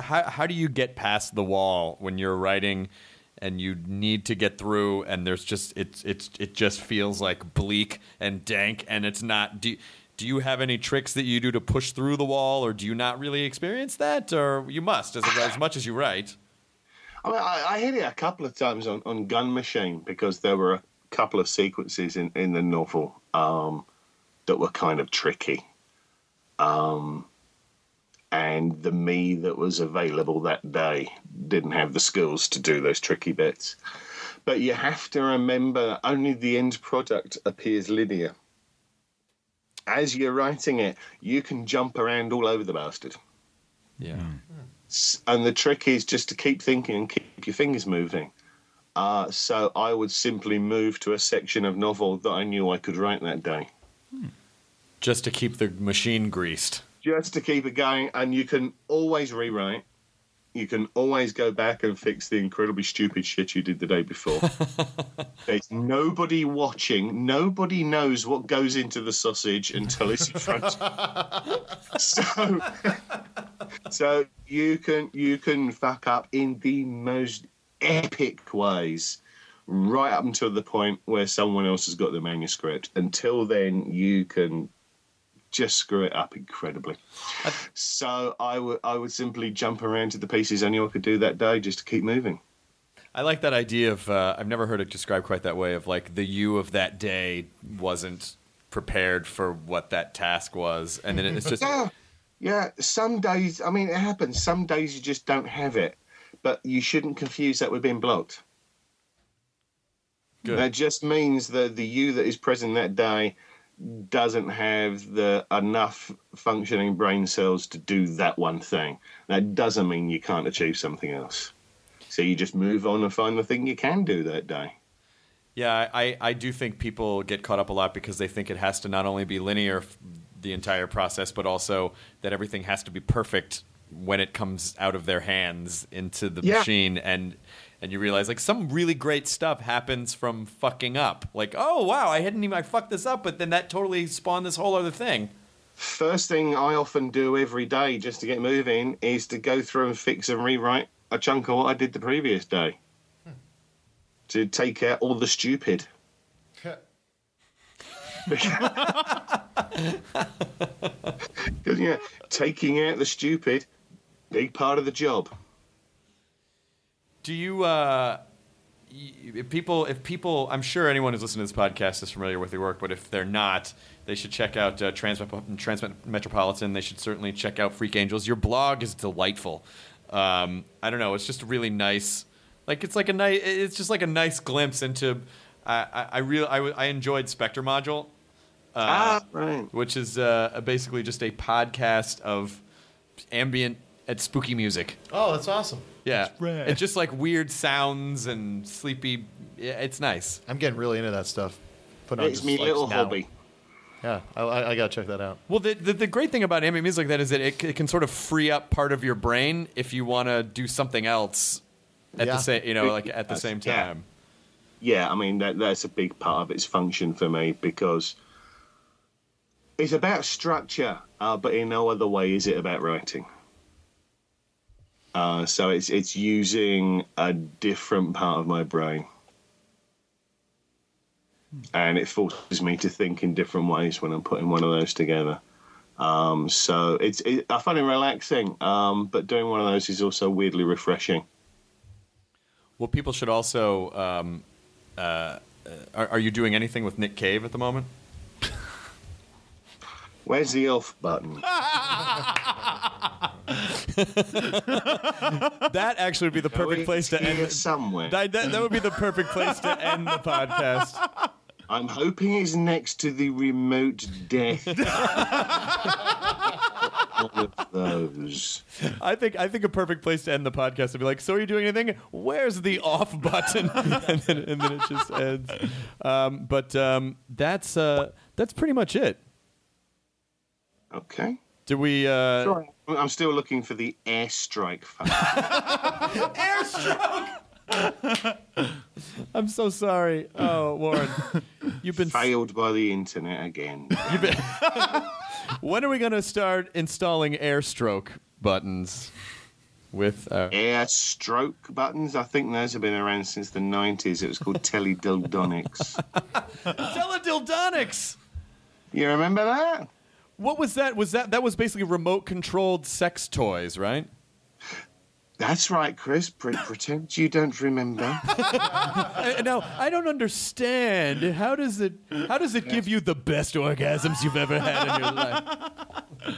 how how do you get past the wall when you're writing and you need to get through and there's just it's it's it just feels like bleak and dank and it's not do do you have any tricks that you do to push through the wall or do you not really experience that? Or you must as, as much as you write. I mean, I, I hit it a couple of times on, on Gun Machine because there were a couple of sequences in, in the novel. Um, that were kind of tricky. Um, and the me that was available that day didn't have the skills to do those tricky bits. But you have to remember only the end product appears linear. As you're writing it, you can jump around all over the bastard. yeah S- and the trick is just to keep thinking and keep your fingers moving. Uh, so I would simply move to a section of novel that I knew I could write that day, just to keep the machine greased just to keep it going. And you can always rewrite. You can always go back and fix the incredibly stupid shit you did the day before. There's nobody watching. Nobody knows what goes into the sausage until it's in front. So, so you can you can fuck up in the most epic ways right up until the point where someone else has got the manuscript. Until then, you can just screw it up incredibly. So I would I would simply jump around to the pieces I knew I could do that day just to keep moving. I like that idea of. Uh, I've never heard it described quite that way. Of like the you of that day wasn't prepared for what that task was, and then it's just Yeah, yeah. Some days, I mean, it happens. Some days you just don't have it, but you shouldn't confuse that with being blocked. Good. That just means that the you that is present that day doesn't have the enough functioning brain cells to do that one thing. That doesn't mean you can't achieve something else. So you just move on and find the thing you can do that day. Yeah, I, I do think people get caught up a lot because they think it has to not only be linear the entire process, but also that everything has to be perfect when it comes out of their hands into the Yeah. machine and and you realize like some really great stuff happens from fucking up. Like, oh wow, I hadn't even I fucked this up, but then that totally spawned this whole other thing. First thing I often do every day just to get moving is to go through and fix and rewrite a chunk of what I did the previous day. Hmm. To take out all the stupid. Because, yeah, taking out the stupid, big part of the job. Do you uh if people if people I'm sure anyone who's listening to this podcast is familiar with your work, but if they're not, they should check out uh, Trans Trans They should certainly check out Freak Angels. Your blog is delightful. Um, I don't know, it's just a really nice like it's like a nice it's just like a nice glimpse into I I, I real I, I enjoyed Spektrmodule ah, right. which is uh, basically just a podcast of ambient and spooky music. Oh, that's awesome. Yeah, rad. it's just like weird sounds and sleepy. Yeah, it's nice. I'm getting really into that stuff. Put on It's just, me like, little now. hobby. Yeah, I, I, I gotta check that out. Well, the, the the great thing about ambient music like that is that it, it can sort of free up part of your brain if you want to do something else at Yeah. the same you know like at the Yes, same yeah. time. yeah, I mean that that's a big part of its function for me because it's about structure, uh, but in no other way is it about writing. Uh, so it's it's using a different part of my brain, and it forces me to think in different ways when I'm putting one of those together. Um, so it's it, I find it relaxing, um, but doing one of those is also weirdly refreshing. Well, people should also. Um, uh, uh, are, are you doing anything with Nick Cave at the moment? Where's the elf button? That actually would be the perfect place to end. somewhere. That, that, that would be the perfect place to end the podcast. I'm hoping it's next to the remote death. of those. I think I think a perfect place to end the podcast would be like, so are you doing anything? Where's the off button? and, then, and then it just ends. Um, but um, that's uh, that's pretty much it. Okay. Did we? Uh, Sorry, I'm still looking for the airstrike fund. I'm so sorry. Oh, Warren, you've been. Failed by the internet again. When are we gonna start installing AirStroke buttons? With uh, Air stroke buttons. I think those have been around since the 90s. It was called Teledildonics. teledildonics. You remember that? What was that? Was that that was basically remote controlled sex toys, right? That's right, Chris. Pre- pretend you don't remember. Now I don't understand. How does it? How does it give you the best orgasms you've ever had in your life?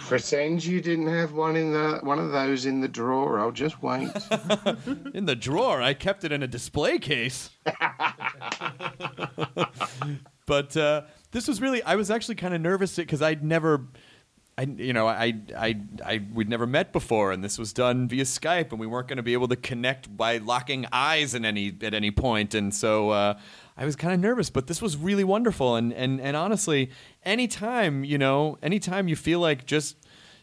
pretend you didn't have one in the one of those in the drawer. I'll just wait. In the drawer, I kept it in a display case. but uh, this was really. I was actually kind of nervous because I'd never. I, you know, I, I, I, we'd never met before, and this was done via Skype, and we weren't going to be able to connect by locking eyes in any at any point, and so uh, I was kind of nervous. But this was really wonderful, and and and honestly, anytime you know, anytime you feel like just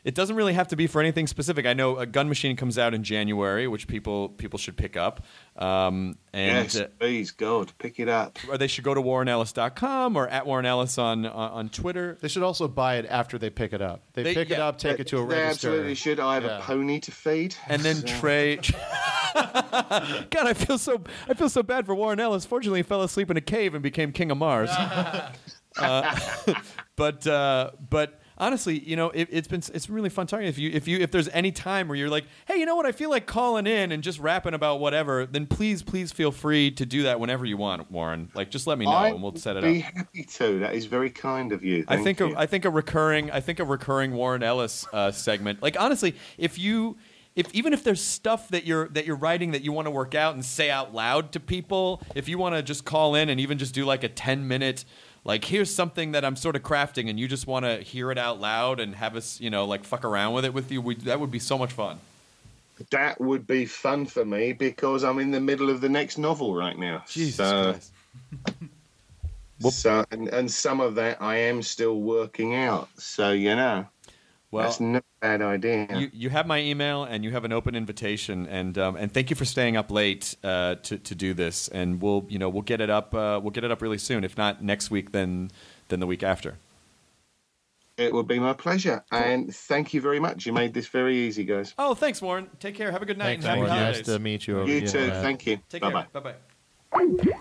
it doesn't really have to be for anything specific. I know a gun machine comes out in January, which people people should pick up. Um, and yes, uh, please, God, pick it up. or they should go to warrenellis.com or at Warren Ellis on on, on Twitter. They should also buy it after they pick it up. They, They- pick it up, take it to a they register. absolutely should. I have Yeah. a pony to feed. And then So- Trey. God, I feel so. I feel so bad for Warren Ellis. Fortunately, he fell asleep in a cave and became king of Mars. Uh, but uh, but honestly, you know, it, it's been it's been really fun talking. If you if you if there's any time where you're like, hey, you know what, I feel like calling in and just rapping about whatever, then please please feel free to do that whenever you want, Warren. Like, just let me know I and we'll set it be up. happy to. That is very kind of you. I think you. a, I think a recurring I think a recurring Warren Ellis uh, segment. Like honestly, if you if even if there's stuff that you're that you're writing that you want to work out and say out loud to people, if you want to just call in and even just do like a 10 minute like here's something that I'm sort of crafting and you just want to hear it out loud and have us, you know, like fuck around with it with you, we, that would be so much fun. that would be fun for me because I'm in the middle of the next novel right now. Jesus so, Christ. so and, and some of that I am still working out. So you know, Well, that's not a bad idea. you, you have my email and you have an open invitation and um, and thank you for staying up late uh, to to do this and we'll you know we'll get it up uh, we'll get it up really soon if not next week then then the week after It will be my pleasure, and thank you very much. You made this very easy, guys. oh thanks Warren take care have a good night Thanks, and happy Warren. Nice to meet you. You too. internet. Thank you. take bye care bye. bye bye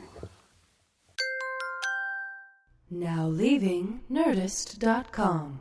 Now leaving Nerdist.com.